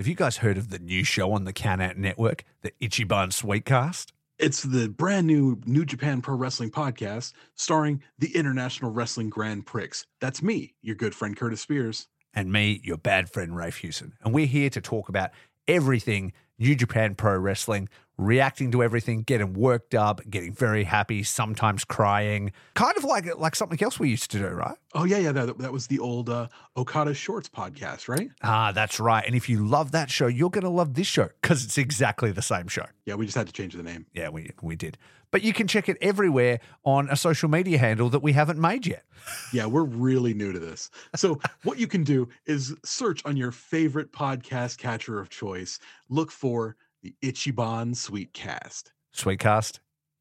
Have you guys heard of the new show on the Count Network, the Ichiban Sweetcast? It's the brand new New Japan Pro Wrestling podcast starring the International Wrestling Grand Prix. That's me, your good friend Curtis Spears. And me, your bad friend Rafe Hewson. And we're here to talk about everything New Japan Pro Wrestling, reacting to everything, getting worked up, getting very happy, sometimes crying, kind of like like something else we used to do, right? Oh yeah, yeah. That, that was the old uh, Okada Shorts podcast, right? Ah, that's right. And if you love that show, you're going to love this show because it's exactly the same show. Yeah, we just had to change the name. Yeah, we we did. But you can check it everywhere on a social media handle that we haven't made yet. Yeah, we're really new to this. So what you can do is search on your favorite podcast catcher of choice. Look for the Ichiban Sweetcast. Sweetcast,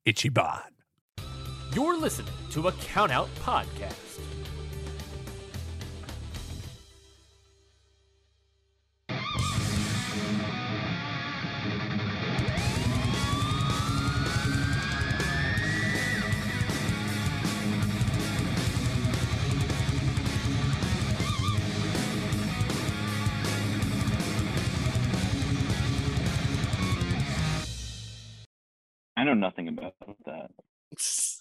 Ichiban. You're listening to a Countout Podcast. I know nothing about that.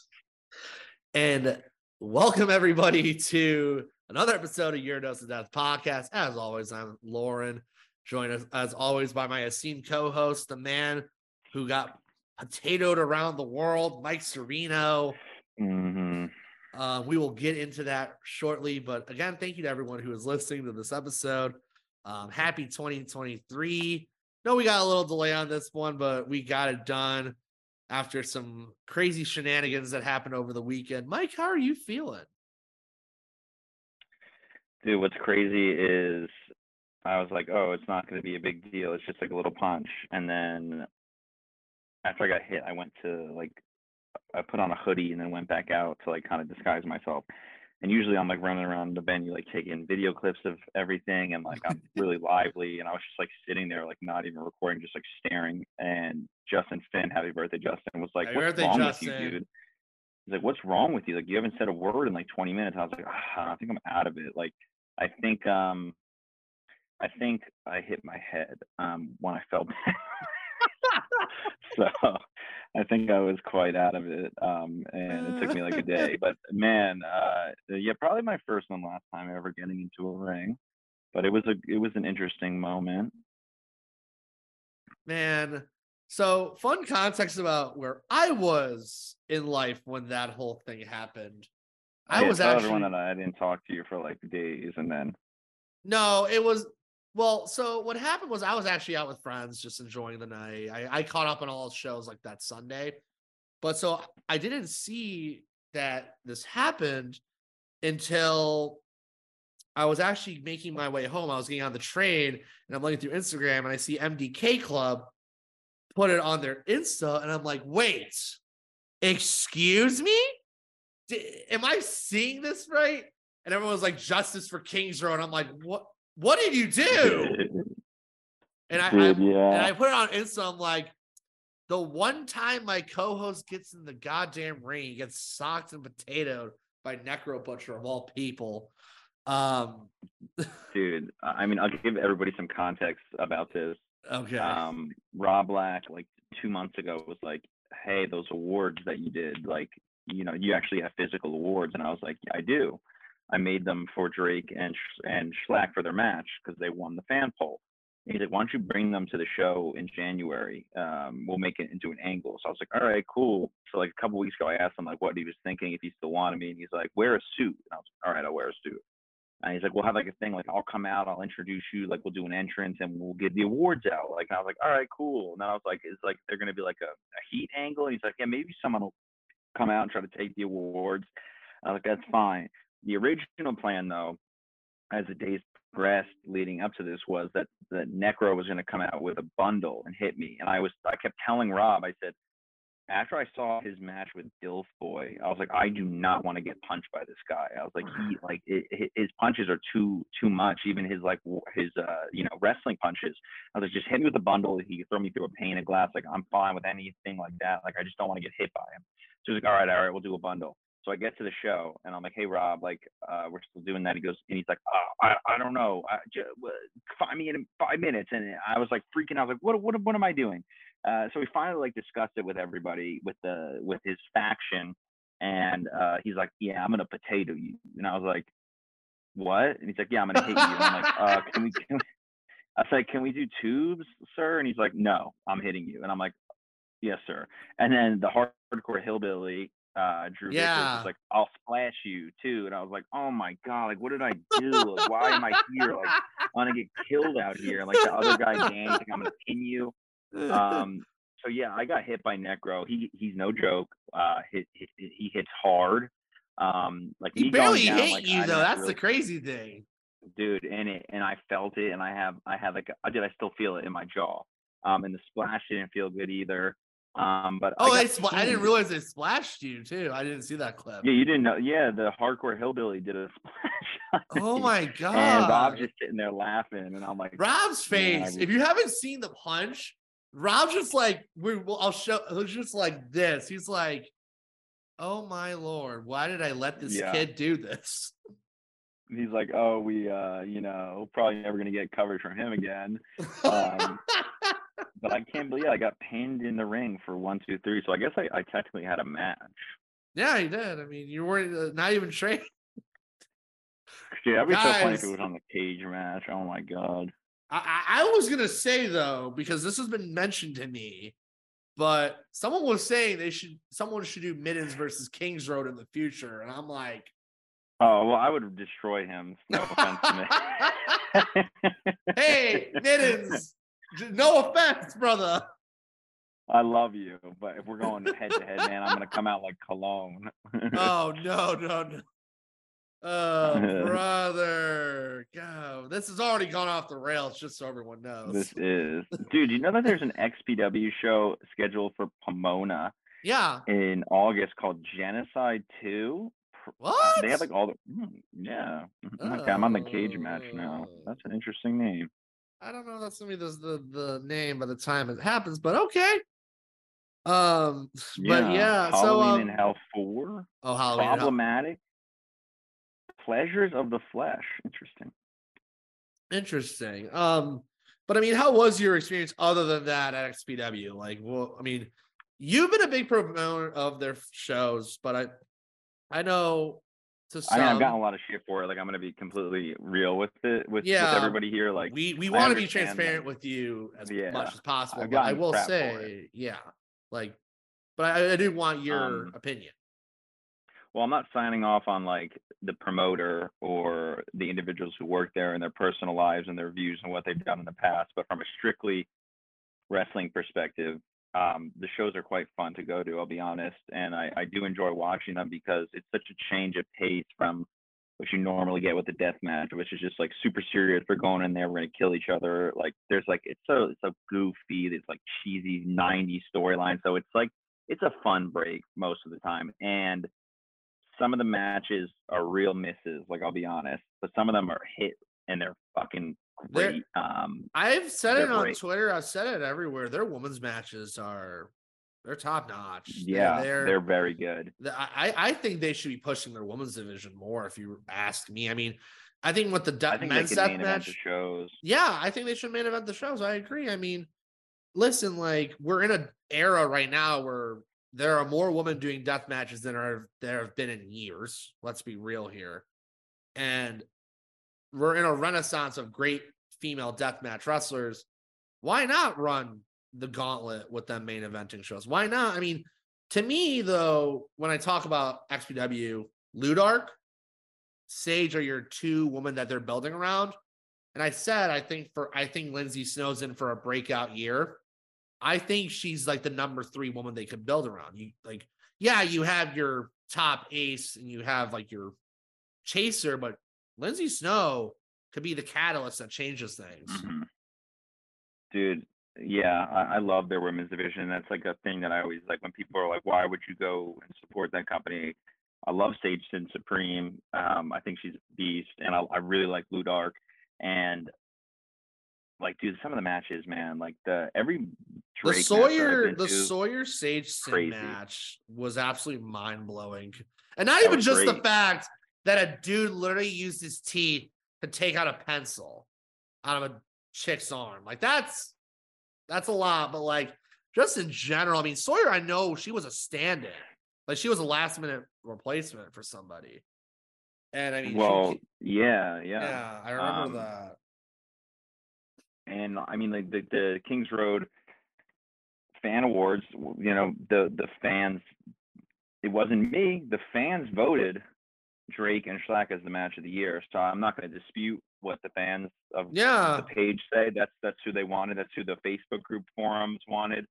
And welcome everybody to another episode of Your Dose of Death podcast. As always, I'm Lauren, joined us as always by my esteemed co-host, the man who got potatoed around the world, Mike Serino. hmm Uh, we will get into that shortly, but again, thank you to everyone who is listening to this episode. Um, happy 2023. No, we got a little delay on this one, but we got it done after some crazy shenanigans that happened over the weekend. Mike, how are you feeling? Dude, what's crazy is I was like, oh, it's not going to be a big deal. It's just like a little punch. And then after I got hit, I went to like, I put on a hoodie and then went back out to like kind of disguise myself. And usually I'm like running around the venue, like taking video clips of everything and like I'm really lively. And I was just like sitting there, like not even recording, just like staring. And Justin Finn, happy birthday, Justin, was like, Happy what's wrong Justin." with you, dude? He's like, what's wrong with you? Like, you haven't said a word in like 20 minutes. I was like, ah, I think I'm out of it. Like, I think, um, I think I hit my head um, when I fell back. so I think I was quite out of it, um, and it took me like a day. But man, uh, yeah, probably my first and last time ever getting into a ring. But it was a it was an interesting moment. Man, so fun context about where I was in life when that whole thing happened. I Yeah, was actually everyone that I didn't talk to you for like days, and then No, it was well. So what happened was I was actually out with friends, just enjoying the night. I, I caught up on all shows like that Sunday, but so I didn't see that this happened until I was actually making my way home. I was getting on the train and I'm looking through Instagram and I see MDK Club put it on their Insta, and I'm like, wait, excuse me? D- am I seeing this right? And everyone's like, justice for Kings Road. And I'm like, what what did you do? And I, I Dude, and. I put it on Insta. I'm like, the one time my co-host gets in the goddamn ring, he gets socked and potatoed by Necro Butcher of all people. Um, Dude, I mean, I'll give everybody some context about this. okay. um Rob Black like two months ago was like, Hey, those awards that you did, like, you know, you actually have physical awards. And I was like, I do. I made them for Drake and and Shlak for their match because they won the fan poll. And he's like, why don't you bring them to the show in January? Um, we'll make it into an angle. So I was like, all right, cool. So like a couple weeks ago, I asked him like what he was thinking if he still wanted me, and he's like, wear a suit. And I was like, all right, I'll wear a suit. And he's like, we'll have like a thing, like I'll come out, I'll introduce you, like we'll do an entrance and we'll get the awards out. Like, and I was like, all right, cool. And then I was like, it's like they're gonna be like a, a heat angle? And he's like, yeah, maybe someone will come out and try to take the awards. I was like, that's fine. The original plan though, as the days progressed leading up to this was that the Necro was gonna come out with a bundle and hit me. And I was I kept telling Rob, I said, after I saw his match with Dilf Boy, I was like, I do not want to get punched by this guy. I was like, he like it, his punches are too too much. Even his like his uh you know wrestling punches. I was like, just hit me with a bundle. He could throw me through a pane of glass. Like I'm fine with anything like that. Like I just don't want to get hit by him. So he's like, all right, all right, we'll do a bundle. So I get to the show and I'm like, hey Rob, like uh, we're still doing that. He goes and he's like, oh, I, I don't know, I, j- w- find me in five minutes. And I was like freaking out, like what what what am I doing? Uh, so we finally like discussed it with everybody, with the with his faction, and uh, he's like, yeah, I'm gonna potato you. And I was like, what? And he's like, yeah, I'm gonna hit you. And I'm like, uh, can we? Can we? I said, can we do tubes, sir? And he's like, no, I'm hitting you. And I'm like, yes, sir. And then the hardcore hillbilly uh Drew Yeah. was like, I'll splash you too. And I was like, oh my god, like what did I do? Like, why am I here? Like I'm gonna get killed out here. Like the other guy Danny, like I'm gonna pin you. Um so yeah, I got hit by Necro. He he's no joke. Uh hit, hit, he hits hard. Um like he barely down, hit like, you I though. That's really- the crazy thing. dude and it and i felt it and i have i have like i did i still feel it in my jaw um and the splash didn't feel good either um but Oh, I, spl- I didn't realize they splashed you too. I didn't see that clip. yeah you didn't know yeah the hardcore hillbilly did a splash Oh my and god. rob's just sitting there laughing and i'm like Rob's face. If you haven't seen the punch, Rob's just like we. Well, I'll show. He's just like this. He's like, "Oh my lord, why did I let this Yeah. kid do this?" he's like oh we uh you know probably never gonna get coverage from him again Um, but i can't believe i got pinned in the ring for one two three so i guess i, I technically had a match yeah, he did. I mean, you weren't uh, not even trained. Yeah, that'd be so funny if it was on the cage match oh my god I, I, was gonna say though, because this has been mentioned to me, but someone was saying they should someone should do Middens versus Kings Road in the future, and I'm like, Oh well, I would destroy him. No offense to me. "Hey, Middens, no offense, brother." I love you, but if we're going head to head, man, I'm gonna come out like Cologne. Oh no, no, no. Oh, brother. God, this has already gone off the rails, just so everyone knows. this is, dude. You know that there's an XPW show scheduled for Pomona yeah. in August called Genocide Two. What? They have like all the, mm, yeah. Mhm. Okay, I'm on the cage match now. Oh. That's an interesting name. I don't know that's gonna be the, the the name by the time it happens, but okay. Um, but yeah, so Halloween um, in Hell Four. oh, Halloween. in Hell- Problematic. Pleasures of the Flesh. Interesting. Interesting. Um, but I mean, how was your experience other than that at XPW? Like, well, I mean, you've been a big proponent of their shows, but I, I know to I mean, I've gotten a lot of shit for it. Like, I'm gonna be completely real with it with, Yeah, with everybody here. Like, we we want to be transparent like- with you as Yeah, much as possible. But I will say, yeah, like, but I, I do want your Um, opinion. well, I'm not signing off on like the promoter or the individuals who work there and their personal lives and their views and what they've done in the past. But from a strictly wrestling perspective, um, the shows are quite fun to go to. I'll be honest, and I, I do enjoy watching them because it's such a change of pace from what you normally get with the death match, which is just like super serious. We're going in there, we're gonna kill each other. Like there's like it's so it's so goofy. It's like cheesy '90s storyline. So it's like it's a fun break most of the time. And some of the matches are real misses. Like I'll be honest, but some of them are hit and they're fucking great. Um, I've said it on great. Twitter. I've said it everywhere. Their women's matches are they're top notch. yeah, they're, they're very good. I I think they should be pushing their women's division more. If you ask me, I mean, I think with the I think men's death match, shows. yeah, I think they should main event the shows. I agree. I mean, listen, like we're in an era right now where there are more women doing death matches than are there have been in years. Let's be real here, and we're in a renaissance of great female death match wrestlers. Why not run the gauntlet with them main eventing shows? Why not? I mean, to me though, when I talk about XPW, Ludark, Sage are your two women that they're building around. And I said, I think for I think Lindsay Snow's in for a breakout year. I think she's like the number three woman they could build around. You like, yeah, you have your top ace and you have like your chaser, but Lindsay Snow could be the catalyst that changes things. Mhm. Dude, yeah, I, I love their women's division. That's like a thing that I always like when people are like, "Why would you go and support that company?" I love Sage Sin Supreme. Um, I think she's a beast, and I, I really like Blue Dark. And like, dude, some of the matches, man, like the every The Drake match Sawyer, the to- Sawyer Sage Sin crazy. match was absolutely mind blowing. And not That even just the fact that a dude literally used his teeth to take out a pencil out of a chick's arm. Like that's that's a lot, but like just in general, I mean Sawyer, I know she was a stand-in. Like she was a last minute replacement for somebody. And I mean well, she- yeah, yeah, yeah, I remember um, that. and I mean like the, the Kings Road fan awards. You know, the the fans. It wasn't me. The fans voted Drake and Shlak as the match of the year. So I'm not going to dispute what the fans of Yeah. the page say. That's that's who they wanted. That's who the Facebook group forums wanted.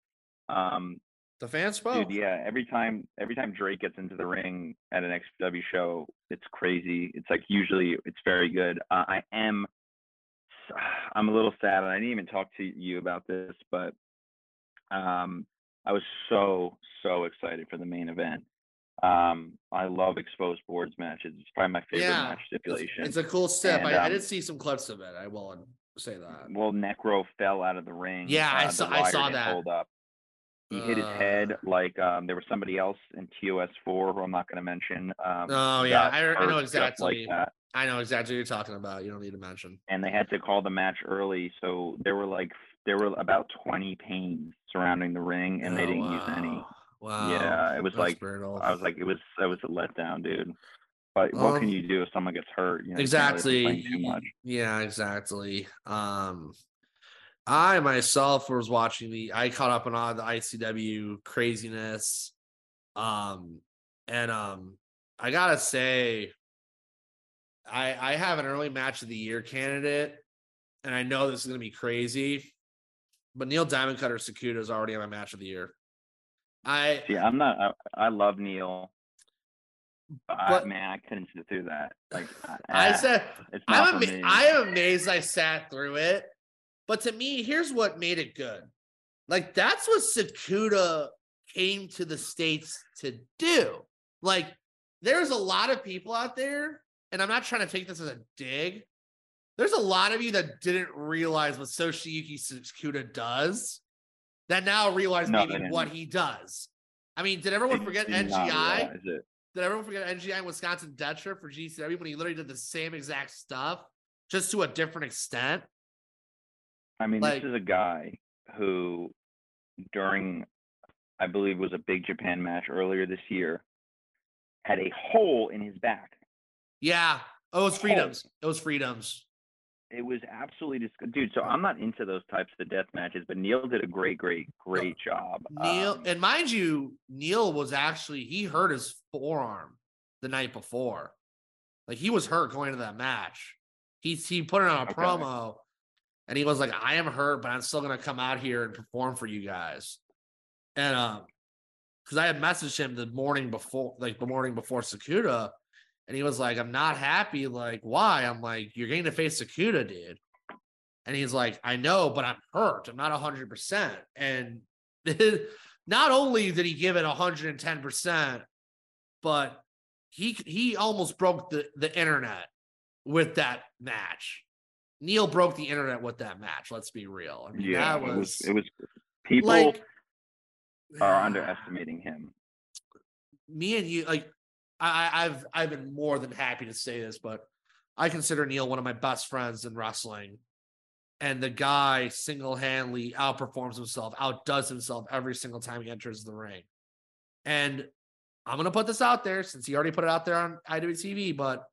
Um, The fans spoke. Dude, yeah. Every time, every time Drake gets into the ring at an XW show, it's crazy. It's like usually it's very good. Uh, I am, I'm a little sad, and I didn't even talk to you about this, but um, I was so so excited for the main event. Um, I love exposed boards matches. It's probably my favorite Yeah, match It's, stipulation. it's a cool step. And, I, I um, did see some clips of it. I will say that. well, Necro fell out of the ring. Yeah, I uh, the saw- I saw that. Hold up. He hit his head Uh. like um, there was somebody else in TOS four who I'm not going to mention. Um, Oh yeah, I, I know exactly. like that. I know exactly what you're talking about. You don't need to mention. And they had to call the match early, so there were like there were about 20 panes surrounding the ring, and they Oh, didn't use any. Wow. Yeah, it was That's like brutal. I was like it was it was a letdown, dude. But what can you do if someone gets hurt? You know, you can't let them complain exactly. Yeah, exactly. Um, I myself was watching the. I caught up on all the ICW craziness. Um, and um, I gotta say, I I have an early match of the year candidate, and I know this is gonna be crazy, but Neil Diamond Cutter Sakuda is already on my match of the year. I See, I'm not. I, I love Neil, but, I, man, I couldn't sit through that. Like I ah, said it's not I'm me. I am amazed I sat through it. But to me, here's what made it good. Like that's what Sakuda came to the states to do. Like there's a lot of people out there, and I'm not trying to take this as a dig. There's a lot of you that didn't realize what Toshiyuki Sakuda does, that now realize No, maybe what he does. I mean, did everyone They forget did NGI? Did everyone forget NGI and Wisconsin Detra for GCW when he literally did the same exact stuff, just to a different extent? I mean, Like- this is a guy who, during, I believe, was a big Japan match earlier this year, had a hole in his back. Yeah. Oh, it was freedoms. It was freedoms. It was absolutely disgusting, dude. So I'm not into those types of death matches, but Neil did a great, great, great job. Neil, Um, and mind you, Neil was actually he hurt his forearm the night before. Like he was hurt going into that match. He he put it on a Okay. promo, and he was like, "I am hurt, but I'm still gonna come out here and perform for you guys." And um, because I had messaged him the morning before, like the morning before Sakuda, and he was like, "I'm not happy. Like, why?" I'm like, "You're getting to face Sakuda, dude." And he's like, "I know, but I'm hurt. I'm not 100." percent And not only did he give it 110 percent, but he he almost broke the the internet with that match. Neil broke the internet with that match. Let's be real. I mean, yeah, that it was, was. It was. People like are underestimating him. me and you like I, I- I've I've been more than happy to say this, but I consider Neil one of my best friends in wrestling. And the guy single-handedly outperforms himself, outdoes himself every single time he enters the ring. And I'm gonna put this out there since he already put it out there on IWTV, but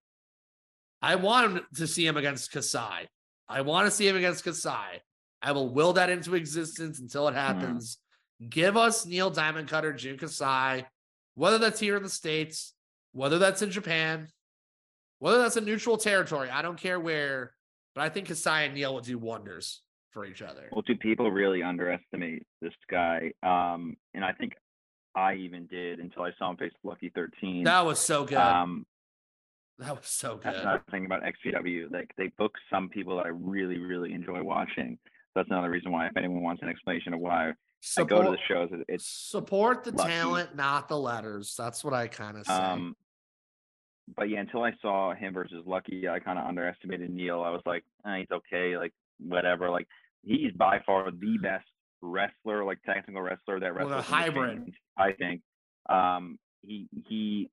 I want him to see him against Kasai. I want to see him against Kasai. I will will that into existence until it hmm. happens. Give us Neil Diamond Cutter, Jun Kasai, whether that's here in the States, whether that's in Japan, whether that's in neutral territory. I don't care where, but I think Kasai and Neil will do wonders for each other. Well, do people really underestimate this guy? Um, and I think I even did until I saw him face Lucky 13. That was so good. Um, that was so good. that's another thing about XPW. Like they book some people that I really, really enjoy watching. That's another reason why, if anyone wants an explanation of why I go to the shows, it's support the lucky. talent, not the letters. That's what I kind of say. um. But yeah, until I saw him versus Lucky, I kind of underestimated Neil. I was like, eh, he's okay, like whatever. Like he's by far the best wrestler, like technical wrestler that Well, wrestles. the hybrid. I think. Um, he he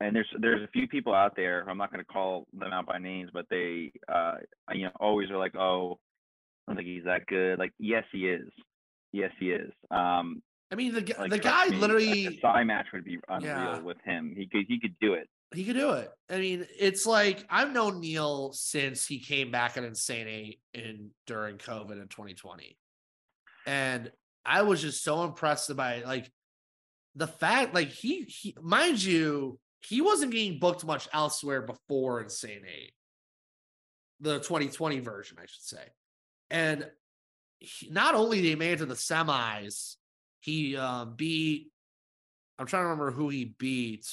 and there's there's a few people out there. I'm not going to call them out by names, but they, uh, you know, always are like, oh, I don't think he's that good. Like, yes, he is. Yes, he is. Um, I mean, the, like, the guy me, literally a side match would be unreal Yeah. with him. He could he could do it. He could do it. I mean, it's like I've known Neil since he came back at Insane Eight in during COVID in 2020, and I was just so impressed by like the fact, like he, he mind you, he wasn't getting booked much elsewhere before Insane Eight, the 2020 version, I should say, and he, not only did he made it to the semis, he um, beat. I'm trying to remember who he beat.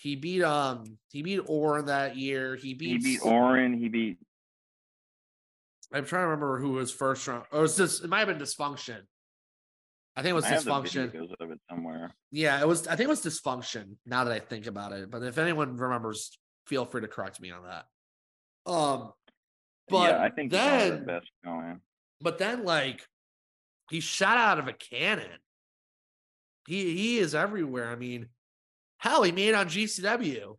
He beat um he beat Orin that year. He beat He beat Orin. He beat I'm trying to remember who was first round. Or was this it might have been dysfunction. I think it was I dysfunction. of it somewhere. Yeah, it was I think it was dysfunction now that I think about it. But if anyone remembers, feel free to correct me on that. Um but yeah, I think then the best going. but then like he shot out of a cannon. He he is everywhere. I mean, hell, he made it on GCW.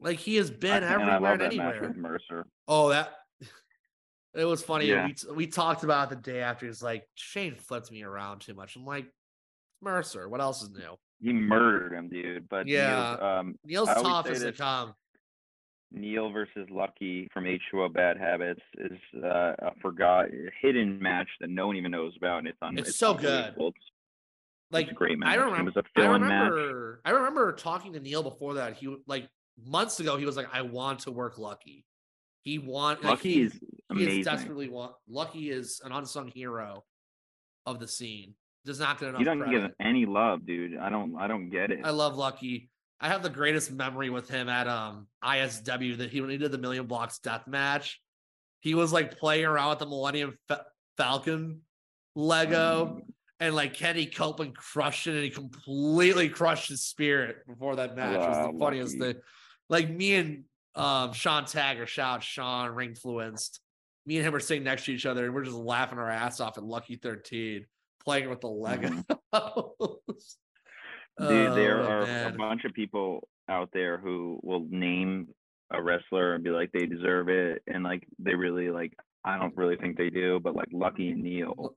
Like he has been I everywhere and anywhere. Mercer. Oh, that it was funny. Yeah. We, we talked about it the day after. He's like, Shane flipped me around too much. I'm like, Mercer, what else is new? He murdered him, dude. But Yeah. Neil's, um, Neil's tough as they come. Neil versus Lucky from H2O Bad Habits is uh, a forgot hidden match that no one even knows about, and it's on. It's so unbelievable. It's, Like great match. I It remember, was a I fill-in match. remember, I remember talking to Neil before that. He like months ago, he was like, "I want to work Lucky." He want Lucky he, is he amazing. is desperately want. Lucky is an unsung hero of the scene. Does not get enough he doesn't credit. get any love, dude. I don't. I don't get it. I love Lucky. I have the greatest memory with him at um ISW that he when he did the Million Blocks death match. He was like playing around with the Millennium Fa- Falcon Lego, Mm, and like Kenny Copeland crushed it, and he completely crushed his spirit before that match. it was the funniest Lucky. thing. Like me and um Sean Tagger, shout out Sean, ringfluenced. Me and him are sitting next to each other, and we're just laughing our ass off at Lucky 13, playing with the Legos. Dude, Oh, there are man. a bunch of people out there who will name a wrestler and be like they deserve it, and like they really like. I don't really think they do, but like Lucky and Neil.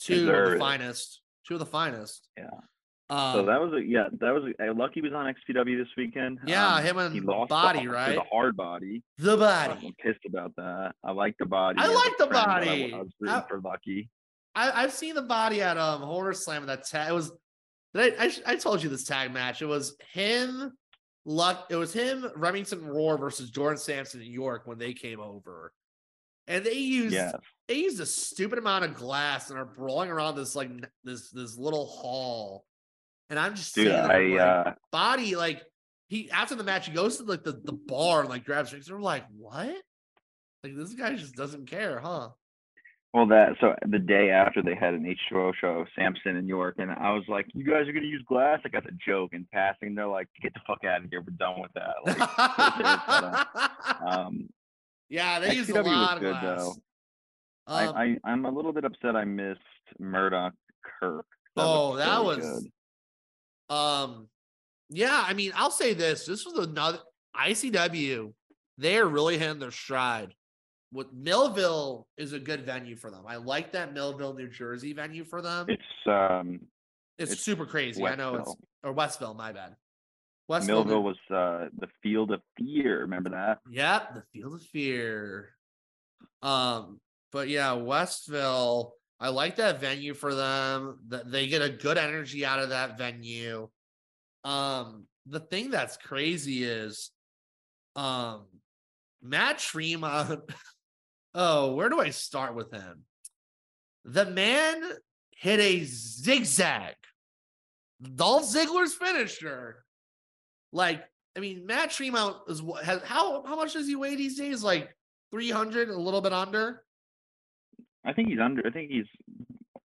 Two of the finest, two of the finest. Yeah. Um, So that was a yeah, that was a, uh, Lucky was on XPW this weekend. Yeah, Um, him and he lost Body, the, right? The hard body. the body. I body. was pissed about that. I like the body. I like the but I, Body. I was rooting I- for Lucky. I, I've seen the body at um Horror Slam. That tag. It was. I, I I told you this tag match. It was him. Luck. It was him. Remington Roar versus Jordan Sampson in York when they came over, and they used Yeah, they used a stupid amount of glass and are brawling around this like this this little hall. And I'm just dude. seeing I like, uh, body like he after the match he goes to like the, the bar and like grabs drinks. They're like, what? Like this guy just doesn't care, huh? well that so the day after they had an H2O show, Samson in York, and I was like, "You guys are gonna use glass?" I got the joke in passing. They're like, "Get the fuck out of here. We're done with that." Like, um, yeah, they used a lot of good, glass. though. Um, I, I I'm a little bit upset. I missed Murdoch Kirk. Oh, that so was- good. Um, yeah, I mean, I'll say this: this was another ICW. They're really hitting their stride. With Millville is a good venue for them. I like that Millville, New Jersey venue for them. It's, It's um it's super crazy. I know it's or Westville. My bad. Westville. Millville was uh the field of fear. Remember that? Yep, the Field of Fear. Um, but yeah, Westville. I like that venue for them. They get a good energy out of that venue. Um, the thing that's crazy is, um, Matt Tremont. oh, where do I start with him? The man hit a zigzag. Dolph Ziggler's finisher. Like, I mean, Matt Tremont is what has how how much does he weigh these days? Like 300, a little bit under. I think he's under. I think he's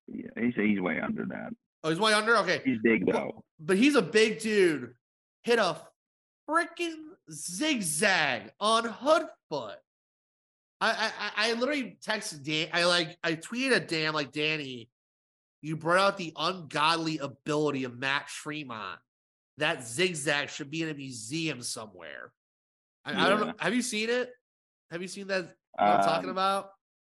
yeah, he's he's way under that. Oh, he's way under. Okay, He's big though. but he's a big dude. Hit a freaking zigzag on hood foot. I, I I literally texted Dan. I like I tweeted at Dan like Danny, you brought out the ungodly ability of Matt Tremont that zigzag should be in a museum somewhere. I, I don't know. Have you seen it? Have you seen that? I'm talking Um, about?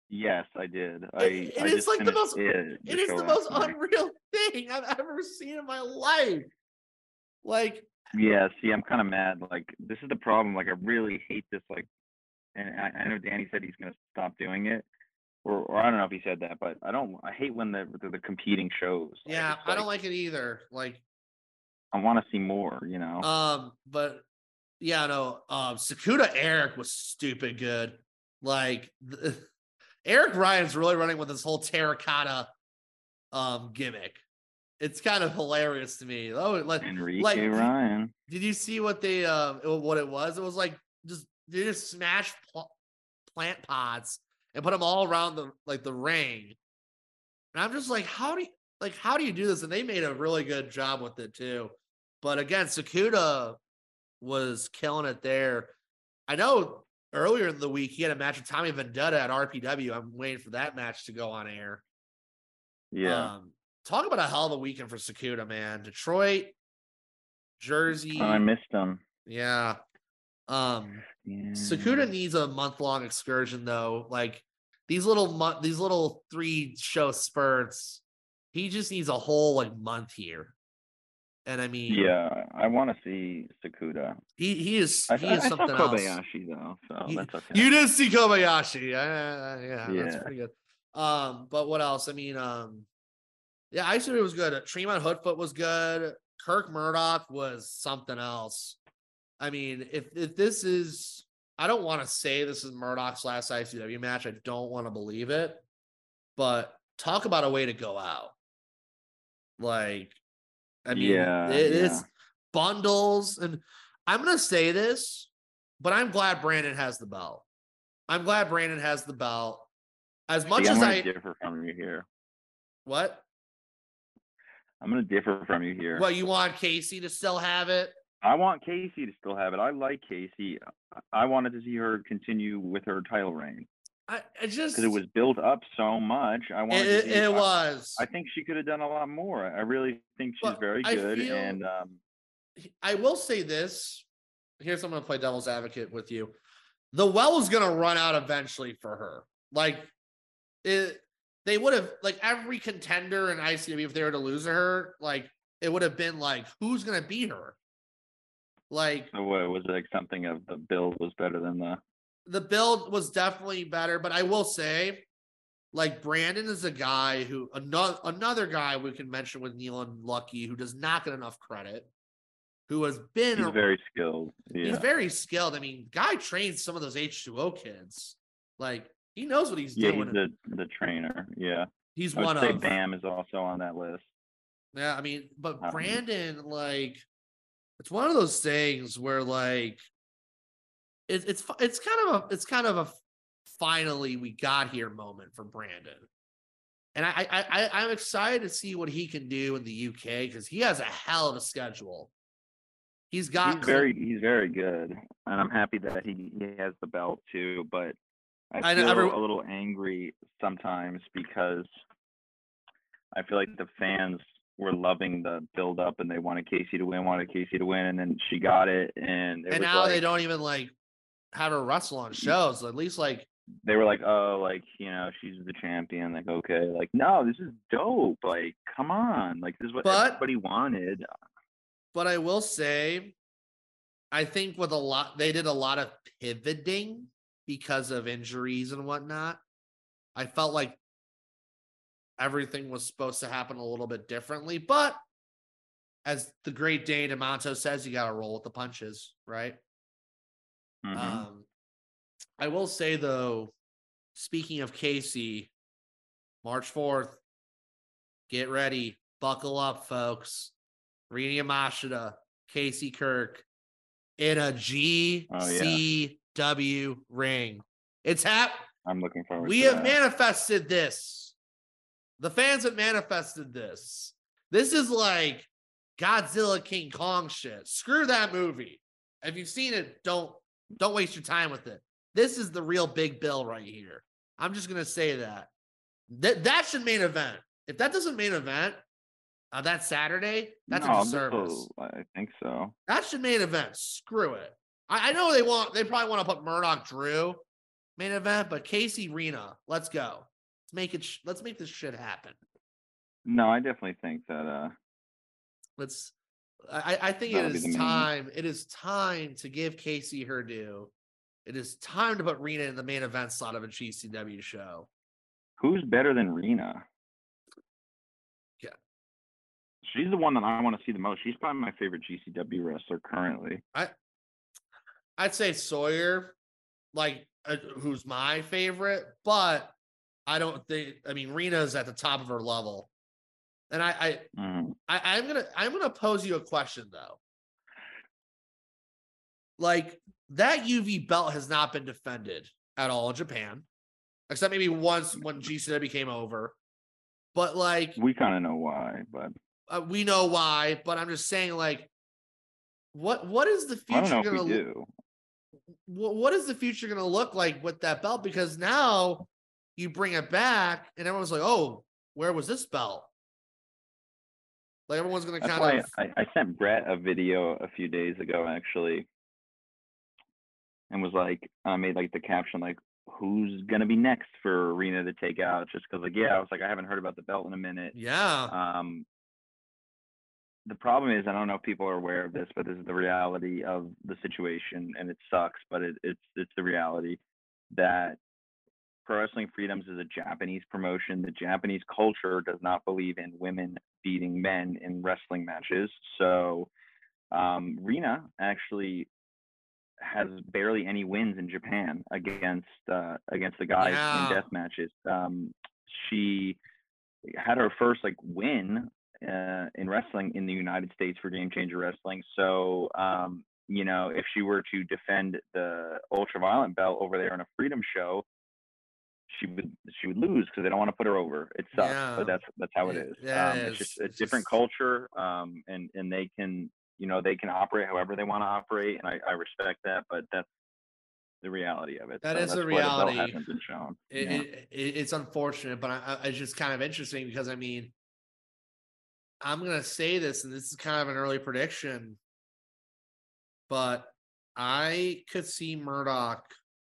Yes, I did. I, it I is like the most- It, It is the most night. unreal thing I've ever seen in my life. Like, Yeah, see, I'm kind of mad. Like, this is the problem. Like, I really hate this. Like, and I, I know Danny said he's gonna stop doing it, or, or I don't know if he said that, but I don't. I hate when the the, the competing shows. Like, yeah, it's I don't like it either. Like, I want to see more. You know. um, but yeah, no, um, Sakuda Eric was stupid good. Like, Eric Ryan's really running with this whole terracotta um gimmick. It's kind of hilarious to me. Oh, like, Enrique like, Ryan. Did you see what they um uh, what it was? It was like just they just smash pl- plant pots and put them all around the like the ring. And I'm just like, how do you like how do you do this? And they made a really good job with it too. But again, Sakuda was killing it there. I know earlier in the week he had a match with Tommy Vendetta at RPW. I'm waiting for that match to go on air. Yeah. Um, talk about a hell of a weekend for Sakuda, man. Detroit, Jersey. oh, I missed him. Yeah. Um Yeah. Sakuda needs a month long excursion though. Like these little month these little three show spurts, he just needs a whole like month here. And I mean, Yeah, I want to see Sakuda. he he is I, he I, is I saw something else. Kobayashi though, so You- that's okay. You did see Kobayashi. Uh, yeah, that's pretty good. Um, but what else? I mean, um, yeah, I said it was good. Tremont Hoodfoot was good. Kirk Murdoch was something else. I mean, if if this is, I don't want to say this is Murdoch's last ICW match. I don't want to believe it, but talk about a way to go out. Like, I mean, Yeah, it- it's bundles, and I'm gonna say this, but I'm glad Brandon has the belt. I'm glad Brandon has the belt. As much See, I'm as I differ from you here. what I'm gonna differ from you here. what you want Casey to still have it. I want Casey to still have it. I like Casey. I- I wanted to see her continue with her title reign I, I just because it was built up so much. I wanted. it, to it, see, it I- was. I think she could have done a lot more. I really think she's But very good, feel- and um, I will say this. Here's I'm gonna play devil's advocate with you. The well is gonna run out eventually for her. Like it they would have like every contender in ICW if they were to lose her, like it would have been like who's gonna beat her? Like so what was it like something of the build was better than the. The build was definitely better, but I will say, like Brandon is a guy who another another guy we can mention with Neil and Lucky who does not get enough credit, who has been a- very skilled. Yeah. he's very skilled. I mean, guy trains some of those H two O kids. Like he knows what he's yeah, doing. he's the the trainer. Yeah, he's I one would say of Bam is also on that list. Yeah, I mean, but Um, Brandon, like, it's one of those things where, like, it, it's it's kind of a it's kind of a finally we got here moment for Brandon, and I I, I I'm excited to see what he can do in the UK because he has a hell of a schedule. He's got he's very he's very good, and I'm happy that he, he has the belt too. But I I feel a little angry sometimes because I feel like the fans were loving the build up and they wanted Casey to win, wanted Casey to win, and then she got it, and it and now they don't even like have her wrestle on shows. At least like they were like, oh, like you know, she's the champion. Like, okay, like no, this is dope. Like, come on, like this is what But- everybody wanted. But I will say, I think with a lot, they did a lot of pivoting because of injuries and whatnot. I felt like everything was supposed to happen a little bit differently, but as the great Dane Amanto says, you got to roll with the punches, right? Mhm. Um, I will say though, speaking of Casey, March 4th, get ready, buckle up, folks. Rina Yamashita, Casey Kirk in a GCW ring. It's hap. I'm looking forward. We have that. manifested this. The fans have manifested this. This is like Godzilla King Kong shit. Screw that movie. If you've seen it, don't don't waste your time with it. This is the real big bill right here. I'm just gonna say that. That that should main event. If that doesn't main event, Uh, that Saturday, that's No, a disservice. I think so. That's the main event. Screw it. I, I know they want they probably want to put Murdoch Drew main event, but Casey Rina, let's go. Let's make it. sh- Let's make this shit happen. No, I definitely think that. uh Let's. I, I think it That'll be is main- time. It is time to give Casey her due. It is time to put Rina in the main event slot of a GCW show. Who's better than Rina? Yeah. She's the one that I want to see the most. She's probably my favorite GCW wrestler currently. I'd say Sawyer, like uh, who's my favorite, but I don't think. I mean, Rina's at the top of her level, and I, I Mhm. I, I'm gonna I'm gonna pose you a question though. Like that UV belt has not been defended at all in Japan, except maybe once when GCW came over. But like We kind of know why, but uh, we know why. But I'm just saying, like, what what is the I don't know future gonna do. wh- what is the future going to look like with that belt? Because now you bring it back, and everyone's like, "Oh, where was this belt?" Like everyone's going to That's kind of I, I sent Brett a video a few days ago actually, and was like, I made like the caption like, "Who's gonna be next for Arena to take out?" Just because like, yeah, I was like, I haven't heard about the belt in a minute. yeah, Um, the problem is, I don't know if people are aware of this, but this is the reality of the situation, and it sucks, but it, it's it's the reality that Pro Wrestling Freedoms is a Japanese promotion. The Japanese culture does not believe in women beating men in wrestling matches. So, um, Rina actually has barely any wins in Japan against uh, against the guys Yeah. in death matches. Um, she had her first like win uh, in wrestling in the United States for Game Changer Wrestling. So, um, you know, if she were to defend the ultraviolet belt over there in a freedom show, she would she would lose because they don't want to put her over. It sucks, Yeah. but that's that's how it It- is. yeah, um, it it's just a It's different just- culture, um, and and they can you know they can operate however they want to operate, and I, I respect that, but that's the reality of it. That so is the reality. hasn't been shown. it, Yeah. it, it- it's unfortunate, but I, I, it's just kind of interesting because I mean, I'm going to say this, and this is kind of an early prediction, but I could see Murdoch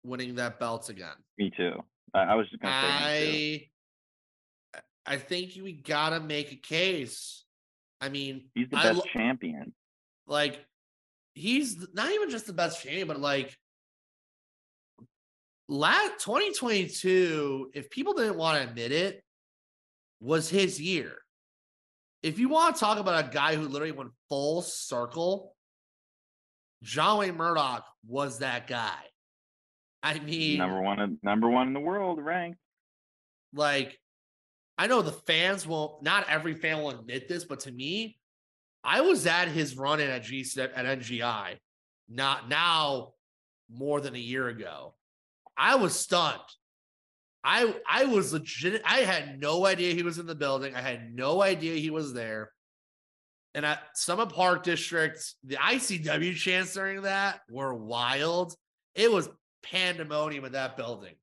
winning that belt again. Me too. I, I was just gonna say. I I think we gotta make a case. I mean, He's the best lo- champion. like he's not even just the best champion, but like last 2022, if people didn't want to admit it, was his year. If you want to talk about a guy who literally went full circle, John Wayne Murdoch was that guy. I mean, Number one, in- number one in the world ranked. like I know the fans won't not every fan will admit this, but to me, I was at his run in at G at NGI, not now more than a year ago. I was stunned. I I was legit. I had no idea he was in the building. I had no idea he was there. And at Summit Park District, the ICW chants during that were wild. It was pandemonium in that building.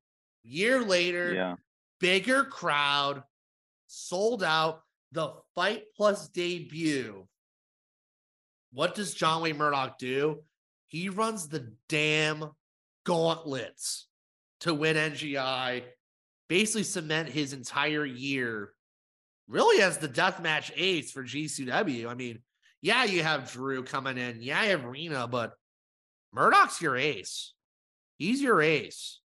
Year later, Yeah. bigger crowd, sold out. The FITE+ debut. What does John Wayne Murdoch do? He runs the damn gauntlets to win NGI, basically cement his entire year really as the deathmatch ace for GCW. I mean, yeah, you have Drew coming in, yeah, you have Rina, but Murdoch's your ace. He's your ace.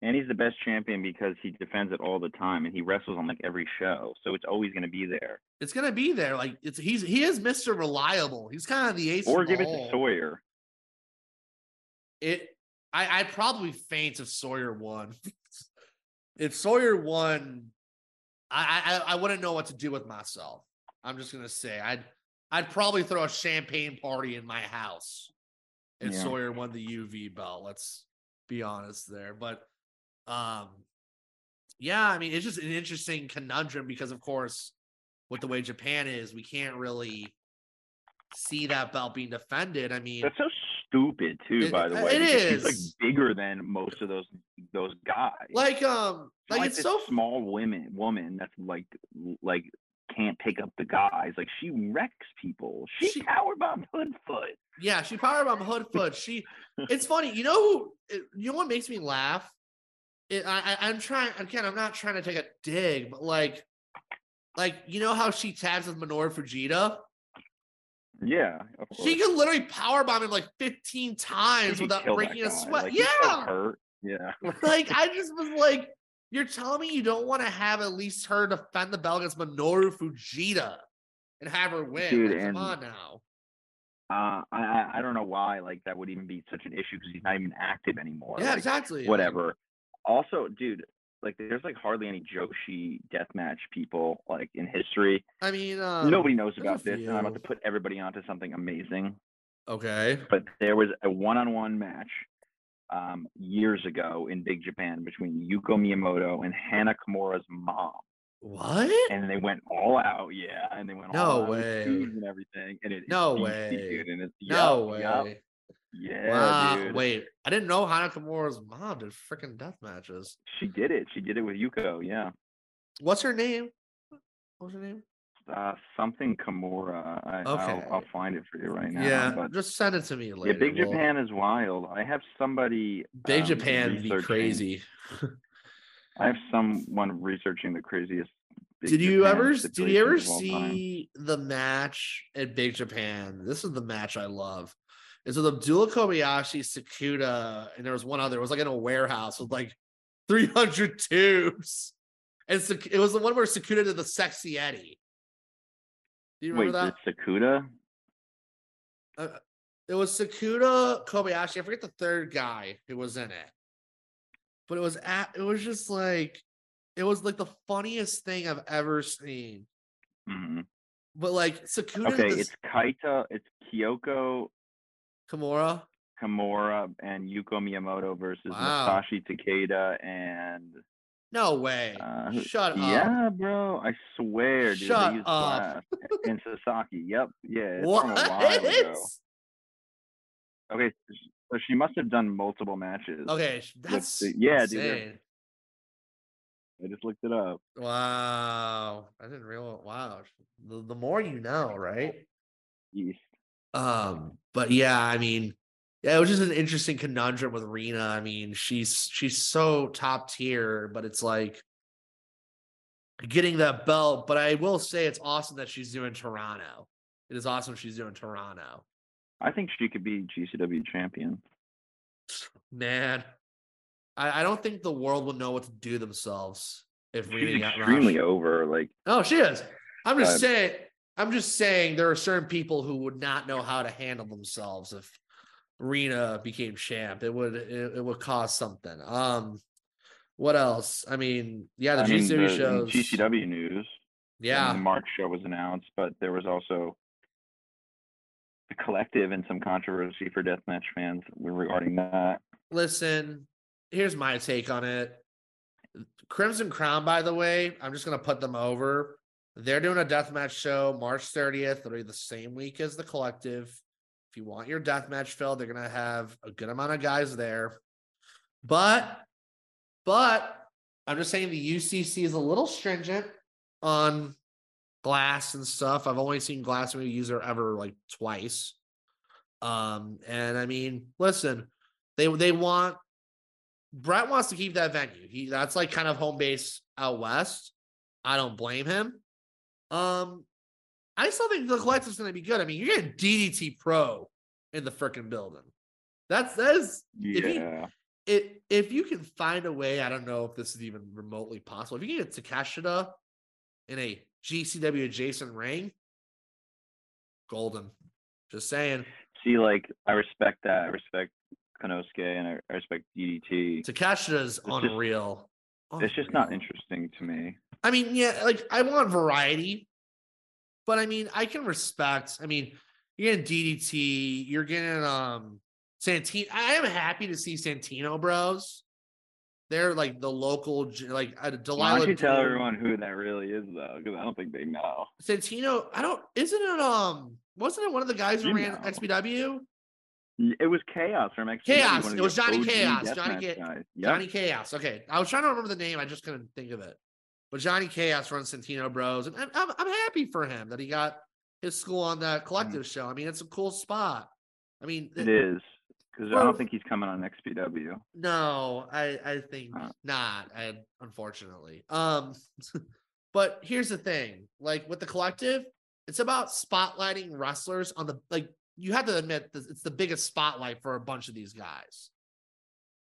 And he's the best champion because he defends it all the time and he wrestles on like every show. So it's always going to be there. It's gonna be there. Like it's he's he is Mr. Reliable. He's kind of the ace. Or give it to. Sawyer. It I I'd probably faint if Sawyer won. if Sawyer won, I, I I wouldn't know what to do with myself. I'm just gonna say I'd I'd probably throw a champagne party in my house if Yeah. Sawyer won the UV belt. Let's be honest there. But um yeah, I mean it's just an interesting conundrum because of course with the way Japan is, we can't really see that belt being defended. I mean That's so stupid too, It- by the way. It is. Like bigger than most of those those guys. like um not like it's so small women woman that's like like can't pick up the guys. Like she wrecks people. She, She- powerbombed Hoodfoot. Yeah, she powerbomb Hoodfoot. She, it's funny. You know who? You know what makes me laugh? It, I, I, I'm trying. Again, I'm not trying to take a dig, but like, like you know how she tags with Minoru Fujita? Yeah, of. She can literally powerbomb him like 15 times She without breaking a sweat. Like, yeah. Yeah. like I just was like, you're telling me you don't want to have at least her defend the belt against Minoru Fujita and have her win? Dude, Like, come on now. Uh, I I- I don't know why like that would even be such an issue because he's not even active anymore. Yeah, Like, exactly. Whatever. Also, dude, like there's like hardly any Joshi deathmatch people like in history. I mean, um, Nobody knows about this, and I'm about to put everybody onto something amazing. Okay. But there was a one-on-one match um, years ago in Big Japan between Yuko Miyamoto and Hana Kimura's mom, What? and they went all out. Yeah, and they went No all out with and everything. And it, No it's way. dude, and it's, No yup, way. yup, Yeah, wow. dude. Wait, I didn't know Hana Kimura's mom did freaking death matches. She did it. She did it with Yuko. Yeah. What's her name? What's her name? Uh, something Kimura. I, Okay. I'll, I'll find it for you right now. yeah, But just send it to me yeah, later. Big We'll- Japan is wild. I have somebody. Big um, Japan be crazy. I have someone researching the craziest. Big did you Japan ever did you ever all time. see the match at Big Japan? This is the match I love. It's with Abdullah Kobayashi, Sakuda, and there was one other. It was like in a warehouse with like 300 tubes. And it was the one where Sakuda did the sexy Eddie. Do you Wait, remember that? the Sakuda? It was Sakuda Kobayashi. I forget the third guy who was in it. But it was at it was just like it was like the funniest thing I've ever seen. Mhm. But like Sakuda Okay, did it's this Kaita, it's Kyoko Kimura. Kimura and Yuko Miyamoto versus Wow. Masashi Takeda and No way. uh, Shut up. yeah, bro. I swear, dude. Shut used up. and Sasaki. Yep. Yeah. It's What? a while ago. Okay, so she must have done multiple matches. Okay, that's the- yeah, dude. I just looked it up. Wow. I didn't realize wow. The, the more you know, right? East. Um, but yeah, I mean, yeah, it was just an interesting conundrum with Rina. I mean, she's she's so top tier, but it's like getting that belt. But I will say it's awesome that she's doing Toronto. It is awesome she's doing Toronto. I think she could be GCW champion. Man, I, I don't think the world would know what to do themselves if Rina She's got extremely rushed. over. Like Oh, she is. I'm just Uh, saying. I'm just saying there are certain people who would not know how to handle themselves if Rina became champ. It would it, it would cause something. Um, what else? I mean, yeah, the I mean, GCW the- shows. GCW news. Yeah, the March show was announced, but there was also the collective and some controversy for deathmatch fans regarding that. listen. Here's my take on it. Crimson Crown, by the way, I'm just gonna put them over. They're doing a deathmatch show March 30th. It'll be the same week as the collective. If you want your deathmatch filled, they're gonna have a good amount of guys there. But, but I'm just saying the UCC is a little stringent on glass and stuff. I've only seen glass maybe user ever like twice. Um, and I mean, listen, they they want Brett wants to keep that venue. He that's like kind of home base out west. I don't blame him. Um, I still think the collective's going to be good. I mean, you're getting DDT Pro in the freaking building. That's that is If he- Yeah. it. If you can find a way, I don't know if this is even remotely possible. If you can get Takeshita in a GCW adjacent ring, golden. Just saying. See, like, I respect that. I respect Konosuke and I, respect DDT. Takeshita's just- unreal. It's just not interesting to me. I mean, yeah, like I want variety, but I mean, I can respect. I mean, you're getting DDT, you're getting um Santino. I am happy to see Santino Bros. They're like the local, like uh, Why don't you tell everyone who that really is, though? Because I don't think they know. Santino. I don't. Isn't it um? Wasn't it one of the guys who You ran know. XPW? It was Chaos from XPW. Chaos. It was Johnny OG Chaos. Johnny deathmatch Yep. Johnny Chaos. Okay, I was trying to remember the name. I just couldn't think of it. But Johnny Chaos runs Santino Bros, and I'm, I'm, I'm happy for him that he got his school on that collective show. I mean, it's a cool spot. I mean, It is because I don't think he's coming on XPW. No, I I think Uh. not. I unfortunately. Um, but here's the thing: like with the collective, it's about spotlighting wrestlers on the like. You have to admit that it's the biggest spotlight for a bunch of these guys.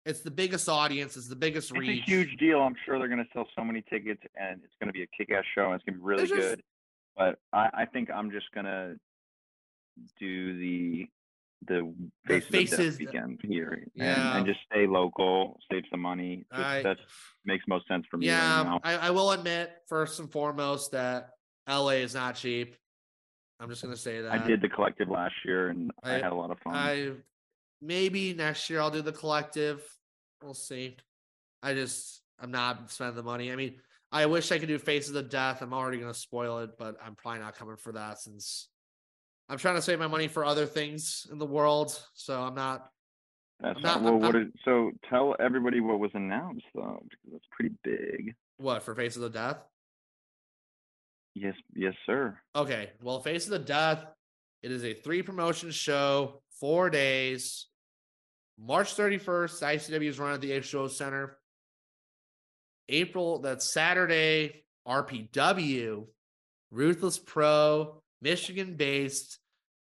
It's the biggest audience. It's the biggest It's reach. a huge deal. I'm sure they're going to sell so many tickets, and it's going to be a kick-ass show, and it's going to be really There's just- good. But I, I think I'm just going to do the the The faces, of faces weekend here, and, Yeah. and just stay local, save some money. Just, that makes most sense for me. right Yeah, now. I, I will admit first and foremost that LA is not cheap. I'm just gonna say that I did the collective last year, and I, I- had a lot of fun. I maybe next year I'll do the collective. We'll see. I just I'm not spending the money. I mean, I wish I could do Faces of Death. I'm already gonna spoil it, but I'm probably not coming for that since I'm trying to save my money for other things in the world. So I'm not. That's I'm not, not- well. I'm- What is, so tell everybody what was announced though, because that's pretty big. What for Faces of Death? Yes, yes, sir. Okay, well, Faces of Death, it is a three promotion show, four days. March 31st, ICW is run at the H2O Center. April, that's Saturday, RPW, Ruthless Pro, Michigan based.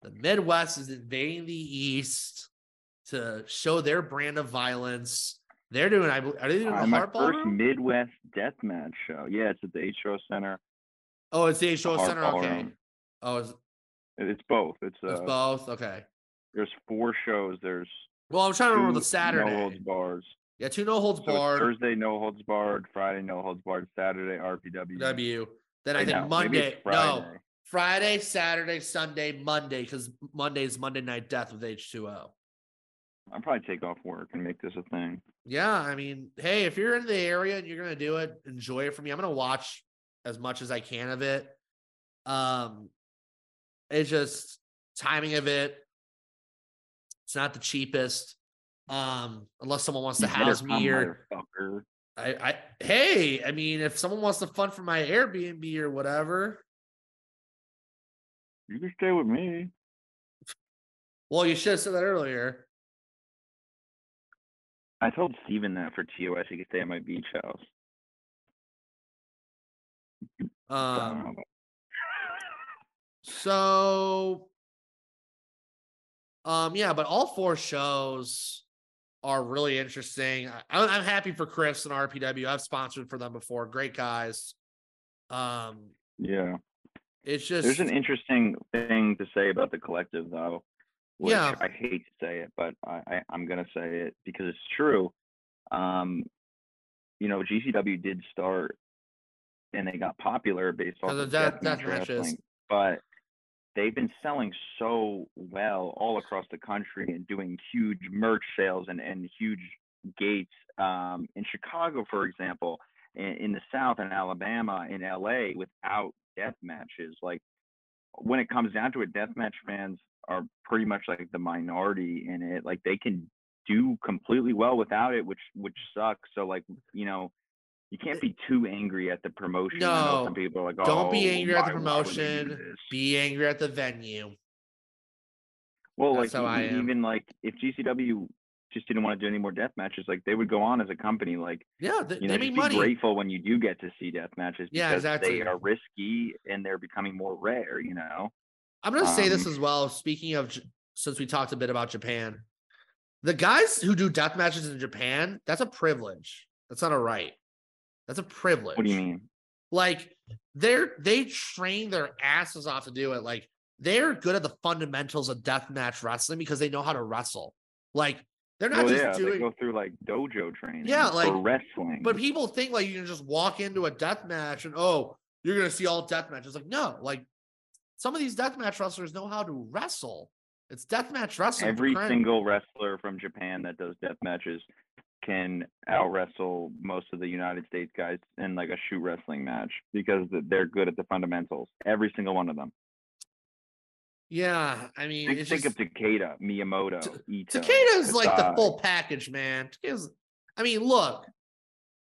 The Midwest is invading the East to show their brand of violence. They're doing, I believe, are they doing Uh, my first? Midwest Deathmatch show. Yeah, it's at the H-Show Center. Oh, it's the H2O Center. Okay. Ballroom. Oh, it's, It's both. It's it's uh, both. Okay. there's four shows. There's Well, I'm trying to remember the Saturday. no holds bars. Yeah, two no holds So barred. Thursday no holds barred. Friday no holds barred. Saturday RPW. W. Then I Wait, think no, maybe Monday. it's No, Friday. Friday, Saturday, Sunday, Monday, because Monday's Monday Night Death with H2O. I'll probably take off work and make this a thing. Yeah, I mean, hey, if you're in the area and you're gonna do it, enjoy it for me. I'm gonna watch as much as I can of it. Um, it's just timing of it. It's not the cheapest. Um, unless someone wants to You better house me come, here. I, I hey, I mean, if someone wants to fund for my Airbnb or whatever, You can stay with me. well, you should have said that earlier. I told Steven that for TOS he could stay at my beach house. Um, so, um, yeah, but all four shows are really interesting. I, I'm I'm happy for Chris and RPW. I've sponsored for them before. Great guys. Um, yeah. it's just There's an interesting thing to say about the collective, though. Which Yeah. I hate to say it, but I, I, I'm going to say it because it's true. Um, you know, GCW did start and they got popular based off Because of of death- death matches. but they've been selling so well all across the country and doing huge merch sales and, and huge gates um, in Chicago, for example, in, in the South in Alabama, in LA, without death matches. Like when it comes down to it, death match fans are pretty much like the minority in it. Like they can do completely well without it, which which sucks. So like you know, you can't be too angry at the promotion. No, some people are like, don't be "Oh, angry at the why- why would they do promotion. be angry at the venue. Well, That's like how I am. even like if GCW just didn't want to do any more death matches, like they would go on as a company. Like Yeah, th- you know, they make be money. grateful when you do get to see death matches Yeah, because exactly. they are risky and they're becoming more rare. You know. I'm gonna say this Um, as well. Speaking of, since we talked a bit about Japan, the guys who do death matches in Japan, that's a privilege. That's not a right. That's a privilege. What do you mean? Like they're they train their asses off to do it. Like they're good at the fundamentals of death match wrestling because they know how to wrestle. Like they're not well, just yeah, they go through like dojo training. Yeah, like- wrestling. But people think like you can just walk into a death match and oh, you're gonna see all death matches. Like no, like some of these death match wrestlers know how to wrestle. It's death match wrestling. every single wrestler from Japan that does death matches can out wrestle most of the United States guys in like a shoot wrestling match because they're good at the fundamentals. Every single one of them. Yeah, I mean, Think, think just, of Takeda, Miyamoto, Ito. Takeda's like the full package, man. Takeda's, I mean, look,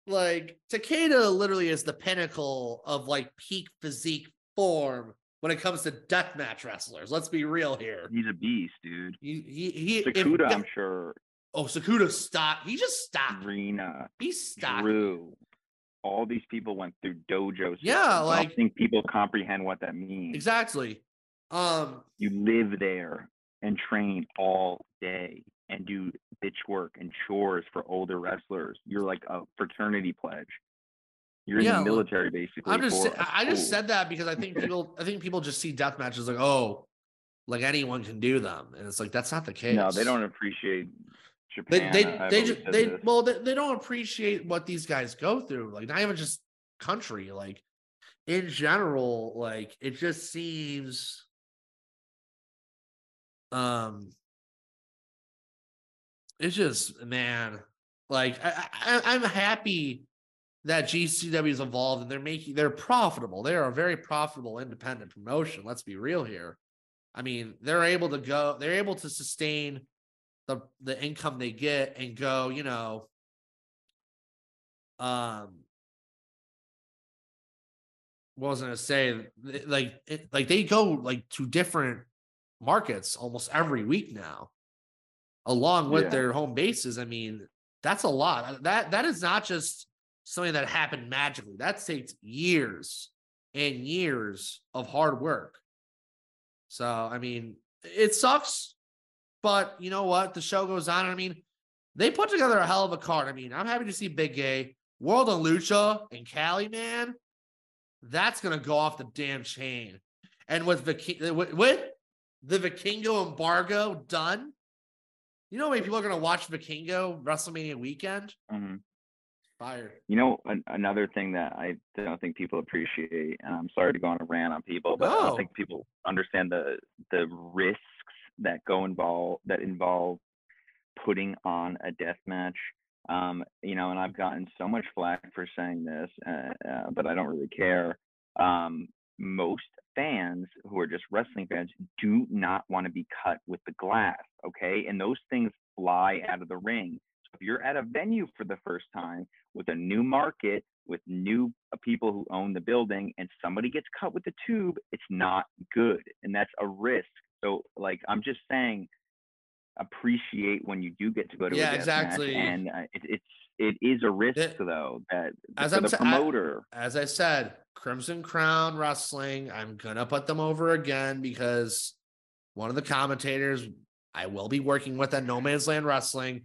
like Takeda literally is the pinnacle of like peak physique form when it comes to deathmatch wrestlers. Let's be real here. He's a beast, dude. He he he. if- Sakuda, yeah- I'm sure. Oh, Sakuda stopped. He just stopped. Rina, He stopped. Drew. All these people went through dojos. Yeah, I don't think people comprehend what that means. Exactly. Um. You live there and train all day and do bitch work and chores for older wrestlers. You're like a fraternity pledge. You're Yeah, in the military basically. I'm just. for sa- a I I just said that because I think people. I think people just see death matches like, oh, like anyone can do them, and it's like that's not the case. No, they don't appreciate Japan. they I've they just they this. well they, they don't appreciate what these guys go through. Like not even just country. Like in general, like it just seems. Um. It's just man, like I, I I'm happy that GCW is evolved and they're making they're profitable. They are a very profitable independent promotion. Let's be real here. I mean, they're able to go, they're able to sustain the the income they get and go, you know, um what was I gonna say? Like it, like they go like to different markets almost every week now, along with Yeah. their home bases. I mean, that's a lot. That that is not just something that happened magically. That takes years and years of hard work. So I mean, it sucks, but you know what? The show goes on. I mean, they put together a hell of a card. I mean, I'm happy to see Big Gay, World of Lucha, and Cali, man. That's gonna go off the damn chain. And with Viking, with, with the Vikingo embargo done, you know how many people are gonna watch Vikingo WrestleMania weekend? Mhm. Fire. You know, an, another thing that I don't think people appreciate, and I'm sorry to go on a rant on people, but I don't think people understand the the risks that go involve that involve putting on a death match. Um, you know, and I've gotten so much flack for saying this, uh, uh, but I don't really care. Um, most fans who are just wrestling fans do not want to be cut with the glass, okay? And those things fly out of the ring. So if you're at a venue for the first time with a new market, with new uh, people who own the building, and somebody gets cut with the tube, it's not good, and that's a risk. So, like, I'm just saying, appreciate when you do get to go to Yeah, a death match, exactly. and uh, it, it's it is a risk It- though that As I'm the sa- I- promoter. as I said, Crimson Crown Wrestling, I'm gonna put them over again because one of the commentators I will be working with at No Man's Land Wrestling,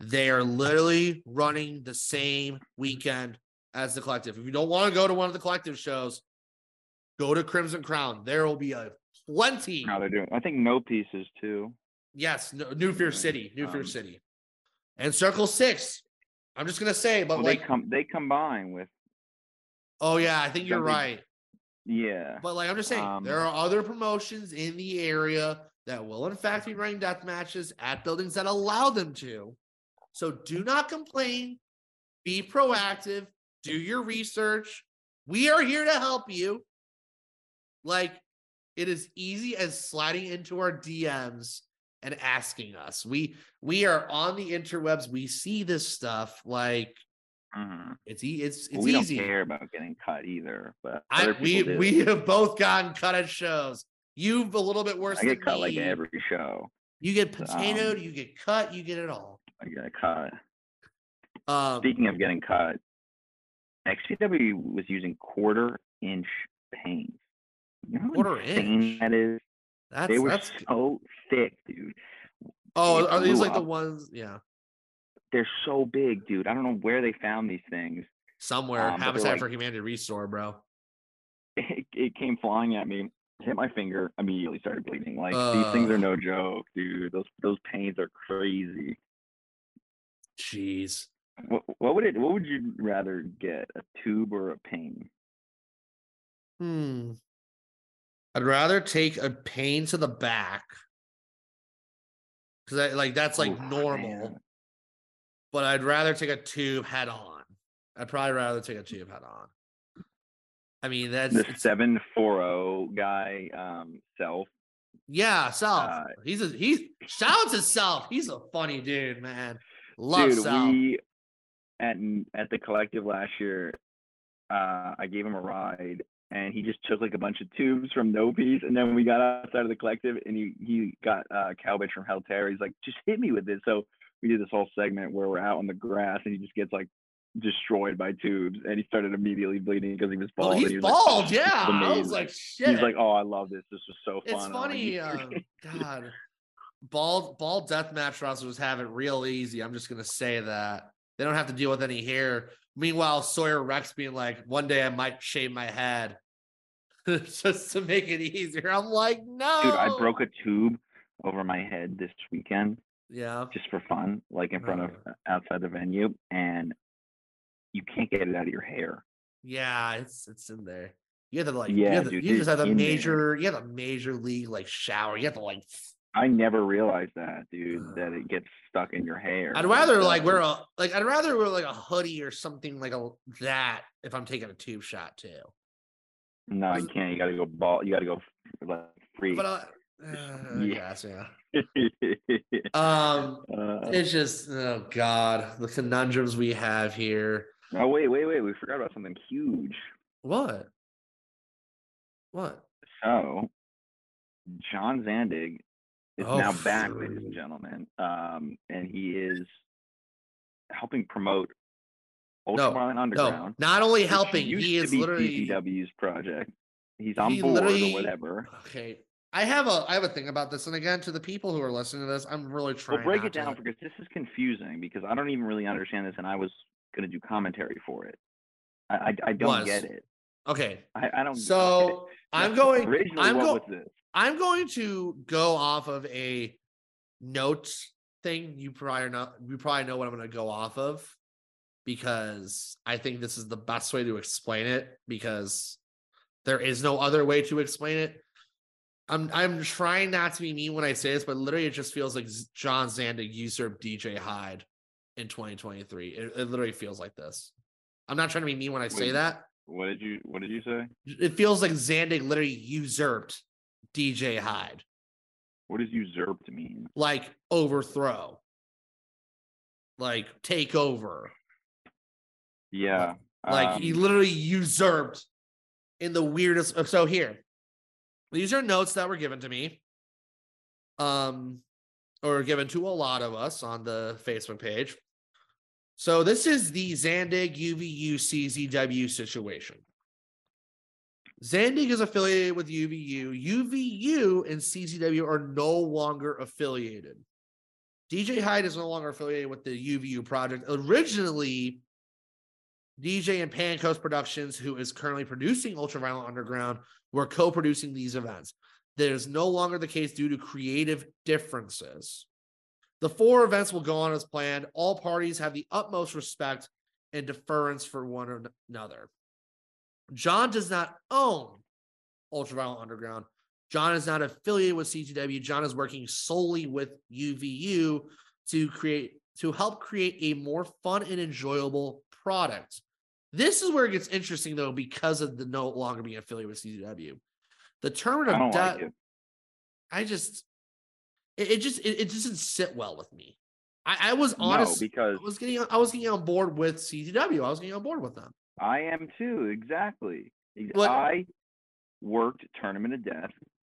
they are literally running the same weekend as the collective. If you don't want to go to one of the collective shows, go to Crimson Crown. There will be a plenty. How they're doing? I think no pieces too. Yes, no, New Fear City, New Fear um, City, and Circle Six. I'm just gonna say, but Well, like, they come they combine with oh yeah, I think you're right. yeah. But like I'm just saying, Um, there are other promotions in the area that will in fact be running death matches at buildings that allow them to. So do not complain. Be proactive. Do your research. We are here to help you. Like it is easy as sliding into our DMs and asking us. We we are on the interwebs. We see this stuff. Like Mhm. it's e- it's Well, we easy. don't care about getting cut either, but I, we do. we have both gotten cut at shows. You've a little bit worse I get than cut me. like every show. you get potatoed, um, you get cut, you get it all. I get cut. Um, Speaking of getting cut, XPW was using quarter inch panes. You know Quarter inch? that is? that's They were that's so thick, dude. oh, are these like the ones? Yeah, They're so big, dude. I don't know where they found these things. somewhere Um, Habitat like- for Humanity Restore, bro. It, it came flying at me, hit my finger, immediately started bleeding. Like these things are no joke, dude. Those those panes are crazy. Jeez, What, what would it? What would you rather get, a tube or a pane? hmm. I'd rather take a pane to the back because like that's like Oof, normal, man. but I'd rather take a tube head on. I'd probably rather take a tube head on. I mean, that's The seven four zero guy, um, self. Yeah, Self. Uh, he's a he's shout out to He's a funny dude, man. Love Dude, Self. we at at the collective last year, uh, I gave him a ride, and he just took like a bunch of tubes from No Peace, and then we got outside of the collective, and he he got uh, Cowbitch from Hell Terror. He's like, just hit me with this. So we did this whole segment where we're out on the grass, and he just gets like destroyed by tubes, and he started immediately bleeding because he was bald. Well, he's he was like, bald. "Oh, this is yeah, I was like, shit. He's like, oh, I love this. This was so fun. it's like, funny. Um, God, bald bald deathmatch wrestlers have it real easy. I'm just gonna say that they don't have to deal with any hair. Meanwhile, Sawyer Rex being like, one day I might shave my head just to make it easier. I'm like, no, Dude, I broke a tube over my head this weekend Yeah, just for fun, like in front of outside the venue, and you can't get it out of your hair. yeah, it's it's in there. You have to like, Yeah, you, have to, dude, you just have a in there. major, you have a major league like shower. You have to like I never realized that, dude, that it gets stuck in your hair. I'd rather like wear a like I'd rather wear like a hoodie or something like a that if I'm taking a tube shot too. No, you can't. You gotta go ball. You gotta go like free. But uh, uh, yeah. Um, Uh, it's just oh god, the conundrums we have here. oh wait, wait, wait. We forgot about something huge. What? What? So, John Zandig is Oh, now back, ladies and gentlemen, um, and he is helping promote Ultraviolent No, Underground. not only helping, he is literally CCW's project. He's on he board or whatever. okay. I have a I have a thing about this, and again, to the people who are listening to this, I'm really trying. To. Well, break not it down to- because this is confusing because I don't even really understand this, and I was going to do commentary for it. I I, I don't Was. get it. Okay, I, I don't. so I'm going. Originally, I'm what this? I'm going to go off of a notes thing. You probably know you probably know what I'm going to go off of because I think this is the best way to explain it because there is no other way to explain it. I'm I'm trying not to be mean when I say this, but literally it just feels like John Zandig usurped DJ Hyde in 2023. It, it literally feels like this. I'm not trying to be mean when I say Wait. that. What did you What did you say? It feels like Zandig literally usurped DJ Hyde. What does usurped mean? like overthrow, like take over. Yeah. Like he um, literally usurped in the weirdest. uh, So here, these are notes that were given to me, um, or given to a lot of us on the Facebook page. So this is the Zandig UVU CZW situation. Zandig is affiliated with UVU. UVU and CZW are no longer affiliated. DJ Hyde is no longer affiliated with the UVU project. Originally, DJ and Pan Coast Productions, who is currently producing Ultraviolent Underground, were co producing these events. That is no longer the case due to creative differences. The four events will go on as planned. All parties have the utmost respect and deference for one another. John does not own Ultraviolent Underground. John is not affiliated with CZW. John is working solely with UVU to create to help create a more fun and enjoyable product. This is where it gets interesting though, because of the no longer being affiliated with CZW. The I tournament of death, it. I just it, it just it, it doesn't sit well with me. I, I was No, honest. because I was getting I was getting on board with CZW. I was getting on board with them. I am too. Exactly. What- I worked tournament of death.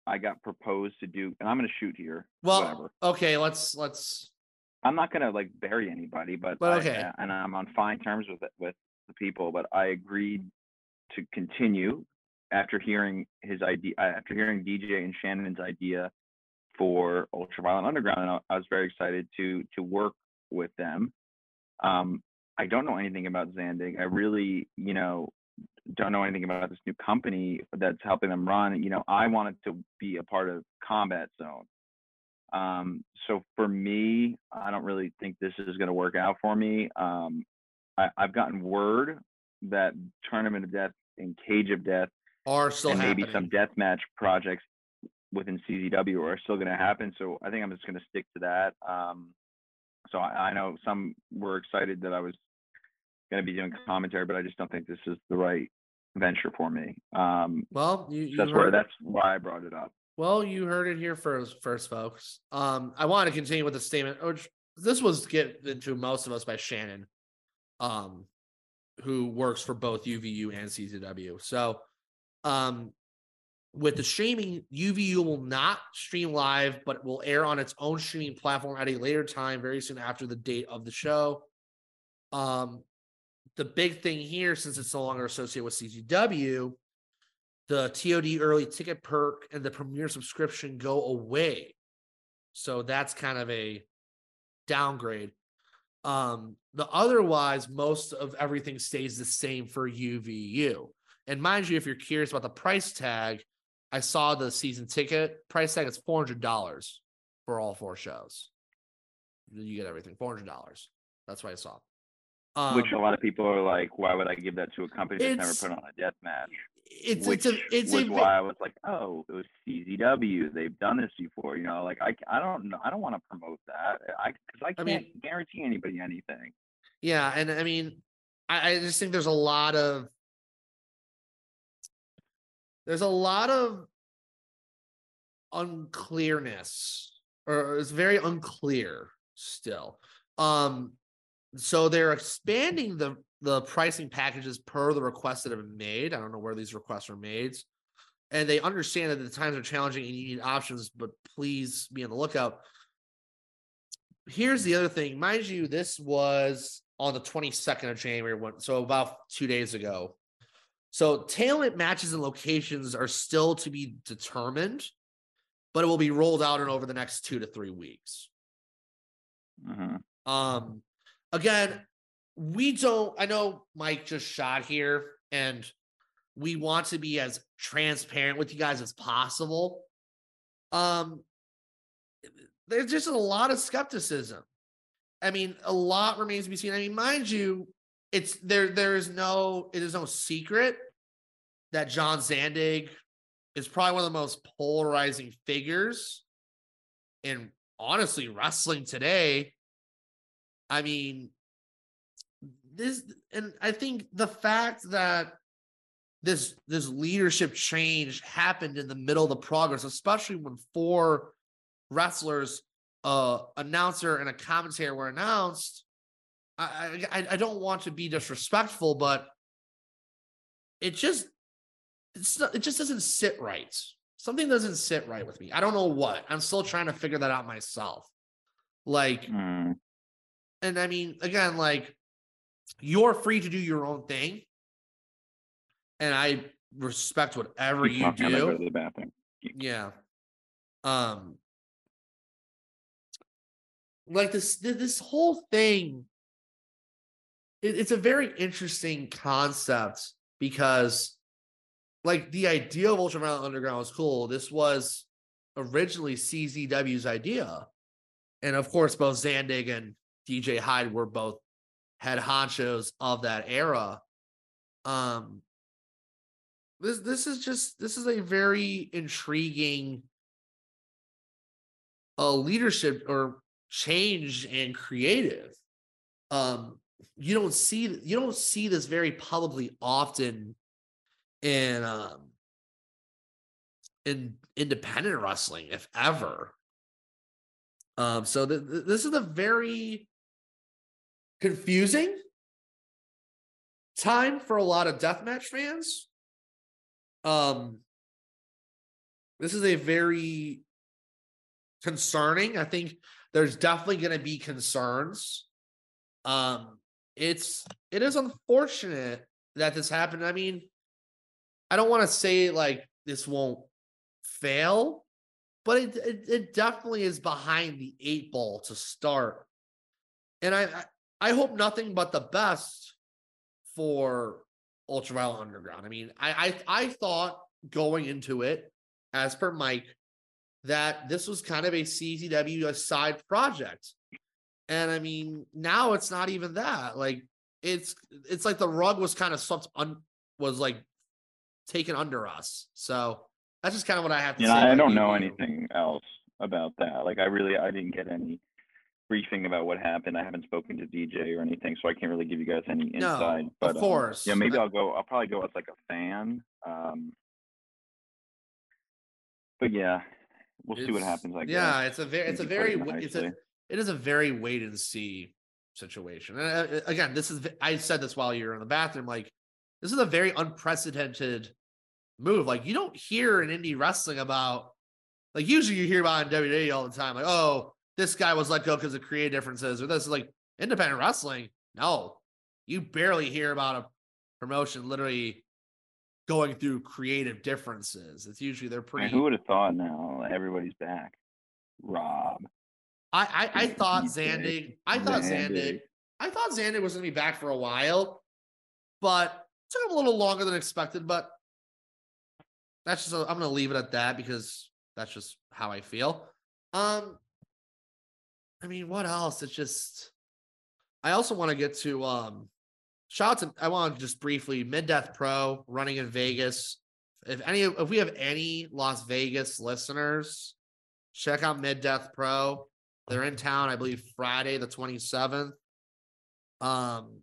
I got proposed to do, and I'm going to shoot here. Well, whatever. okay, let's let's I'm not going to like bury anybody, but, But okay. uh, and I'm on fine terms with it, with the people. But I agreed to continue after hearing his idea, uh, after hearing DJ and Shannon's idea for Ultraviolent Underground, and I was very excited to to work with them. Um, I don't know anything about Zandig. I really, you know, don't know anything about this new company that's helping them run. You know, I wanted to be a part of Combat Zone. Um, so for me, I don't really think this is going to work out for me. Um, I, I've gotten word that Tournament of Death and Cage of Death are still and happening. maybe some deathmatch projects within CZW are still going to happen. So I think I'm just going to stick to that. Um, so I, I know some were excited that I was going to be doing commentary, but I just don't think this is the right venture for me. Um, well, you, you that's where heard- that's why I brought it up. Well, you heard it here first, first, folks. Um, I want to continue with the statement. Which this was given to most of us by Shannon. Um, who works for both UVU and CZW. So, um, with the streaming, UVU will not stream live, but will air on its own streaming platform at a later time, very soon after the date of the show. Um, the big thing here, since it's no longer associated with CZW, the TOD early ticket perk and the premiere subscription go away. So that's kind of a downgrade. Um, the otherwise, most of everything stays the same for UVU. And mind you, if you're curious about the price tag, I saw the season ticket price tag It's four hundred dollars for all four shows. You get everything four hundred dollars. That's what I saw. Um, Which a lot of people are like, why would I give that to a company that's never put on a death match? It's Which it's a it's was a why I was like, oh, it was CZW. They've done this before, you know. Like I, I don't know. I don't want to promote that. I because I I can't mean- guarantee anybody anything. Yeah, and I mean, I, I just think there's a lot of there's a lot of unclearness, or it's very unclear still. Um, so they're expanding the the pricing packages per the requests that have been made. I don't know where these requests are made. And they understand that the times are challenging and you need options, but please be on the lookout. Here's the other thing. Mind you, this was on the 22nd of January, so about two days ago. So talent matches and locations are still to be determined, but it will be rolled out in over the next two to three weeks. hmm Um, again, we don't. I know Mike just shot here, and we want to be as transparent with you guys as possible. Um, there's just a lot of skepticism. I mean, a lot remains to be seen. I mean, mind you, it's there. There is no. It is no secret that John Zandig is probably one of the most polarizing figures in honestly wrestling today. I mean, this, and I think the fact that this this leadership change happened in the middle of the progress, especially when four wrestlers, uh, announcer and a commentator were announced. I, I I don't want to be disrespectful, but it just it's not, it just doesn't sit right. Something doesn't sit right with me. I don't know what. I'm still trying to figure that out myself. Like, Mm. and I mean, again, like you're free to do your own thing, and I respect whatever Keep you talking, go do. to the bathroom. Yeah. Um like this this whole thing it- it's a very interesting concept because like the idea of ultraviolent underground was cool this was originally czw's idea and of course both zandig and dj hyde were both head honchos of that era um this this is just this is a very intriguing uh leadership or change and creative. Um you don't see you don't see this very publicly often in um in independent wrestling if ever. Um so th- th- this is a very confusing. Time for a lot of deathmatch fans. Um this is a very concerning. I think there's definitely going to be concerns. Um it's it is unfortunate that this happened. I mean i don't want to say like this won't fail but it, it it definitely is behind the eight ball to start. And i i, I hope nothing but the best for ultraviolent underground i mean i i, I thought going into it as per mike that this was kind of a CZW side project. And I mean, now it's not even that. Like it's it's like the rug was kind of swept un was like taken under us. So that's just kind of what I have to You say. I don't know anything else about that. Like I really, I didn't get any briefing about what happened. I haven't spoken to DJ or anything, so I can't really give you guys any No, insight. of but um, course. yeah, maybe I'll go. I'll probably go as like a fan. Um, but yeah, we'll see what happens. I guess. Yeah, it's a very it's a very it's a it is a very wait and see situation. And uh, uh, again, this is I said this while you were in the bathroom. Like, this is a very unprecedented move. Like, you don't hear in indie wrestling about like usually you hear about in WWE all the time, like, oh, this guy was let go because of creative differences, or this is like independent wrestling. No, you barely hear about a promotion literally going through creative differences. It's usually they're Man, pretty. who would have thought now everybody's back? Rob. I I, I thought Zandig. I thought Zandig. Zandig. I thought Zandig was going to be back for a while, but took him a little longer than expected. But that's just I'm going to leave it at that because that's just how I feel. Um, I mean, what else? It's just I also want to get to um shout out to I want to just briefly mid death pro running in Vegas. If any if we have any Las Vegas listeners, check out mid death pro. They're in town, I believe, Friday the 27th. Um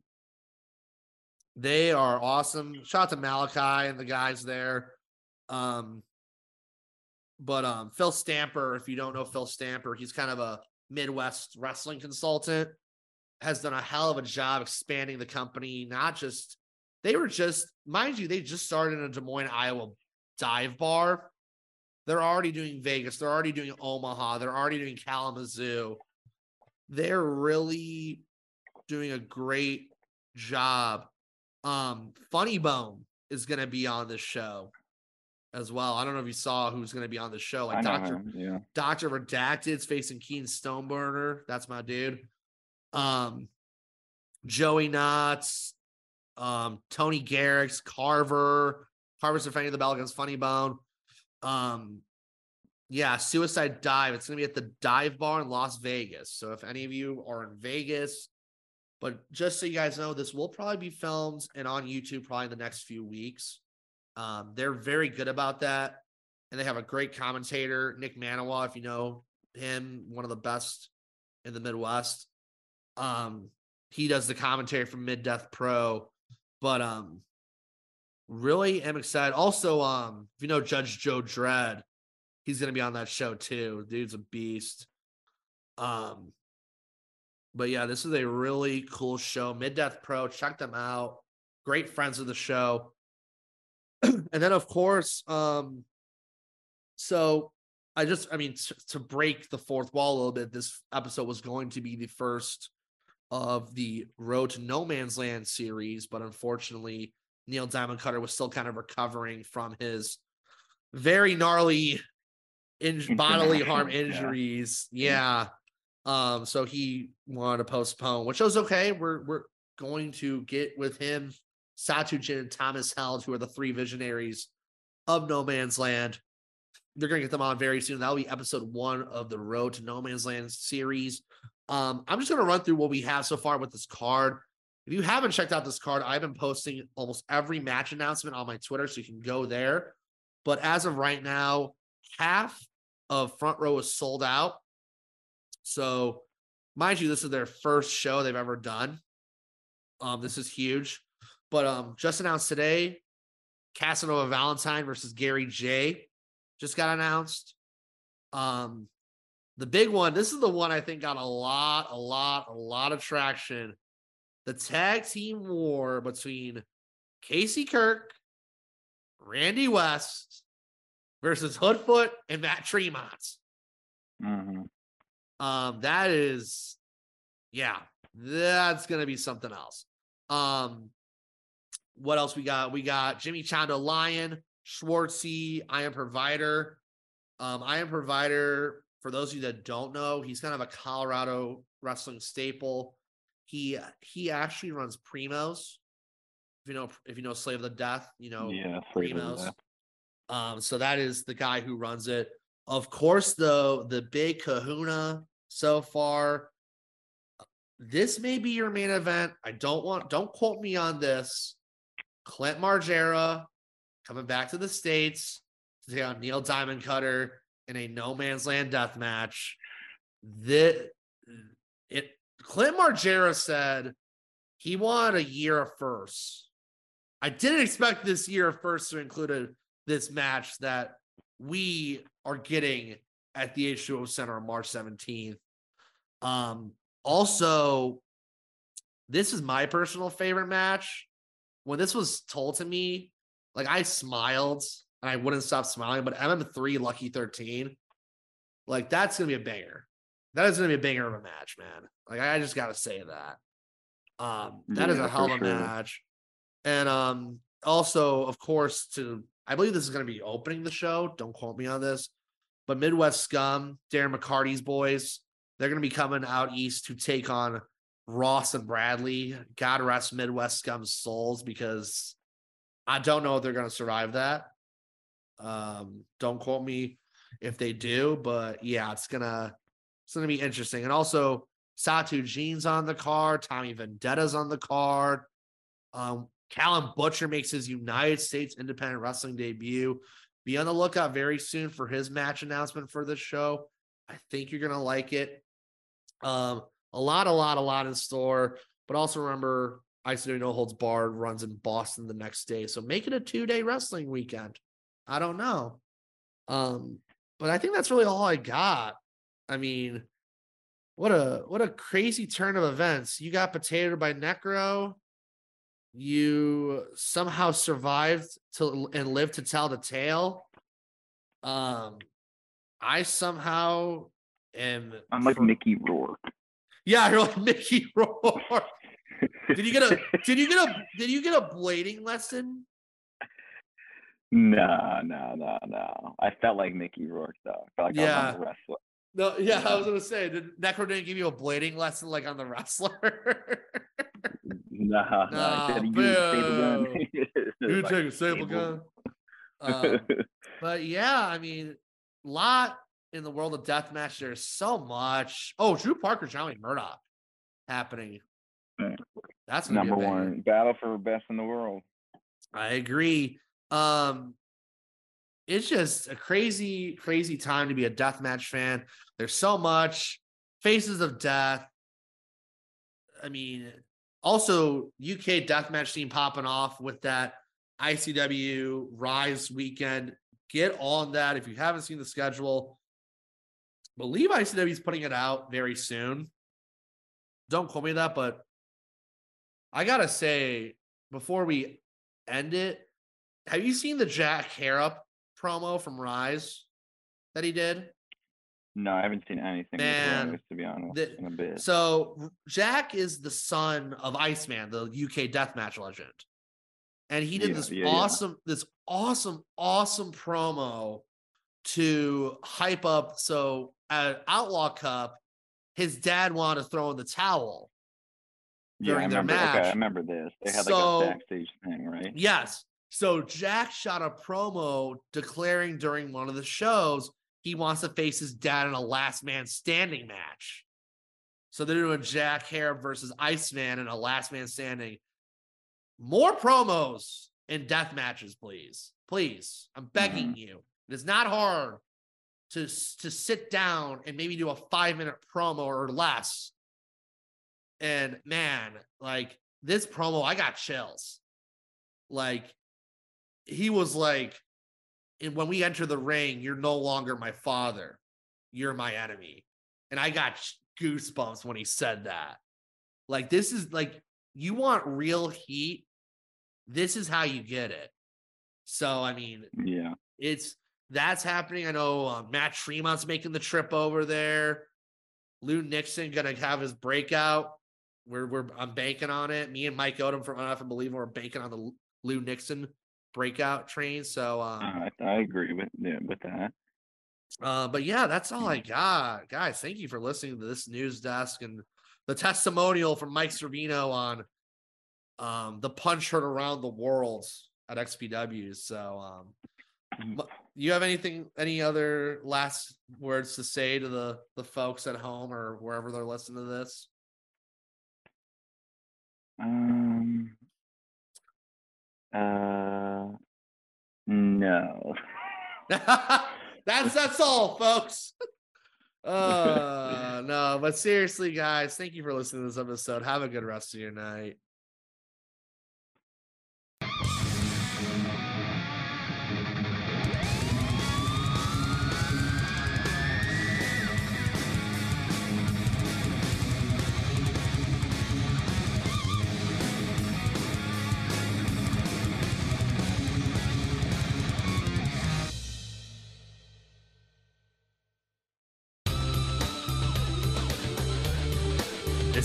they are awesome. Shout out to Malachi and the guys there. Um but um Phil Stamper, if you don't know Phil Stamper, he's kind of a Midwest wrestling consultant, has done a hell of a job expanding the company. Not just they were just, mind you, they just started in a Des Moines, Iowa dive bar. They're already doing Vegas. They're already doing Omaha. They're already doing Kalamazoo. They're really doing a great job. Um, Funny Bone is going to be on this show as well. I don't know if you saw who's going to be on the show. Like Doctor. Yeah. Doctor Redacted's facing Keen Stoneburner. That's my dude. Um, Joey Knotts, um, Tony Garrix, Carver. Carver's defending the bell against Funny Bone. Um, yeah, Suicide Dive. It's gonna be at the Dive Bar in Las Vegas. So if any of you are in Vegas, but just so you guys know, this will probably be filmed and on YouTube probably in the next few weeks. Um, they're very good about that and they have a great commentator, Nick Manawa, if you know him, one of the best in the Midwest. Um, he does the commentary from Mid Death Pro, but um, really am excited. Also, um, if you know Judge Joe Dredd, he's gonna be on that show too. Dude's a beast. Um, but yeah, this is a really cool show. Mid Death Pro, check them out. Great friends of the show. and then of course, um, so I just, I mean, t- to break the fourth wall a little bit, this episode was going to be the first of the Road to No Man's Land series, but unfortunately, Neil Diamond Cutter was still kind of recovering from his very gnarly in- bodily harm International, yeah. injuries. Yeah. Um, so he wanted to postpone, which was okay. We're we're going to get with him, Satujin and Thomas Held, who are the three visionaries of No Man's Land. They're gonna get them on very soon. That'll be episode one of the Road to No Man's Land series. Um, I'm just gonna run through what we have so far with this card. If you haven't checked out this card, I've been posting almost every match announcement on my Twitter, so you can go there. But as of right now, half of front row is sold out. So, mind you, this is their first show they've ever done. Um, this is huge. But um, just announced today, Casanova Valentine versus Gary J just got announced. Um, the big one, this is the one I think got a lot, a lot, a lot of traction. The tag team war between Casey Kirk, Randy West versus Hoodfoot and Matt Tremont. hmm Um, that is, yeah, that's gonna be something else. Um, what else we got? We got Jimmy Chando Lion, Schwartzy, I am provider. Um, I am provider. For those of you that don't know, he's kind of a Colorado wrestling staple. He he actually runs Primos. If you know if you know Slave of the Death, you know Yeah. Primos. Um, so that is the guy who runs it. Of course, though, the big kahuna so far. This may be your main event. I don't want don't quote me on this. Clint Margera coming back to the States to take on Neil Diamond Cutter in a no man's land death match. The it Clint Margera said he wanted a year of. I didn't expect this year of first to include a, this match that we are getting at the H2O Center on March 17th. Um, also, this is my personal favorite match. When this was told to me, like I smiled and I wouldn't stop smiling. But MM3 Lucky 13, like that's gonna be a banger. That is gonna be a banger of a match, man. Like I just gotta say that. Um, that is Yeah, a hell of a sure. match. And um, also, of course, to I believe this is gonna be opening the show. Don't quote me on this, but Midwest Scum, Darren McCarty's boys, they're gonna be coming out east to take on Ross and Bradley. God rest Midwest Scum's souls because I don't know if they're gonna survive that. Um, don't quote me if they do, but yeah, it's gonna it's gonna be interesting. And also Satu Jean's on the card, Tommy Vendetta's on the card. Um, Callum Butcher makes his United States Independent Wrestling debut. Be on the lookout very soon for his match announcement for this show. I think you're gonna like it. Um, a lot, a lot, a lot in store. But also remember, ICW No Holds Barred runs in Boston the next day, so make it a two day wrestling weekend. I don't know. Um, but I think that's really all I got. I mean, what a what a crazy turn of events. You got potato by Necro. You somehow survived to and lived to tell the tale. Um, I somehow am. I'm like for- Mickey Rourke. Yeah, you're like Mickey Rourke. Did you get a? Did you get a? Did you get a blading lesson? No, no, no, no. I felt like Mickey Rourke though. I felt like I was on the wrestler. No, yeah, I was gonna say, did Necro didn't give you a blading lesson like on the wrestler? No, no. Nah, I said he used a staple gun. you Like take a staple gun. Um, but yeah, I mean, lot in the world of deathmatch. There's so much. Oh, Drew Parker, Johnny Murdoch happening. That's gonna be a Number one battle for best in the world. I agree. Um, it's just a crazy, crazy time to be a deathmatch fan. There's so much faces of death. I mean, also UK deathmatch team popping off with that ICW Rise weekend. Get on that if you haven't seen the schedule. Believe ICW is putting it out very soon. Don't quote me that, but I gotta say before we end it, have you seen the Jack Harrop promo from Rise that he did? No, I haven't seen anything Man, to be honest, the- in a bit. So Jack is the son of Iceman, the UK deathmatch legend. And he did Yeah, this yeah, yeah. awesome, this awesome, awesome promo to hype up. So at Outlaw Cup, his dad wanted to throw in the towel. yeah, I during their remember. Okay. I remember this. They had So- like a backstage thing, right? Yes. So Jack shot a promo declaring during one of the shows he wants to face his dad in a last man standing match. So they're doing Jack Harrop versus Iceman in a last man standing. More promos in death matches, please. Please. I'm begging mm-hmm. you. It is not hard to, to sit down and maybe do a five minute promo or less. And man, like this promo, I got chills. Like he was like and when we enter the ring you're no longer my father. You're my enemy. And i got goosebumps when he said that. Like this is like you want real heat? This is how you get it. So i mean Yeah. it's that's happening. I know uh, Matt Tremont's making the trip over there. Lou Nixon gonna have his breakout. We're we're I'm banking on it. Me and Mike Odom from Enough and Believe we're banking on the Lou- Nixon breakout train. So um, I, I agree with yeah, with that. uh, but yeah, that's all I got, guys. Thank you for listening to this news desk and the testimonial from Mike Servino on um the punch heard around the world at XPW. So um. You have anything any other last words to say to the the folks at home or wherever they're listening to this Um. Uh. No. that's that's all folks uh no but seriously guys thank you for listening to this episode have a good rest of your night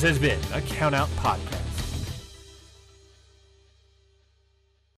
has been a Count Out Podcast.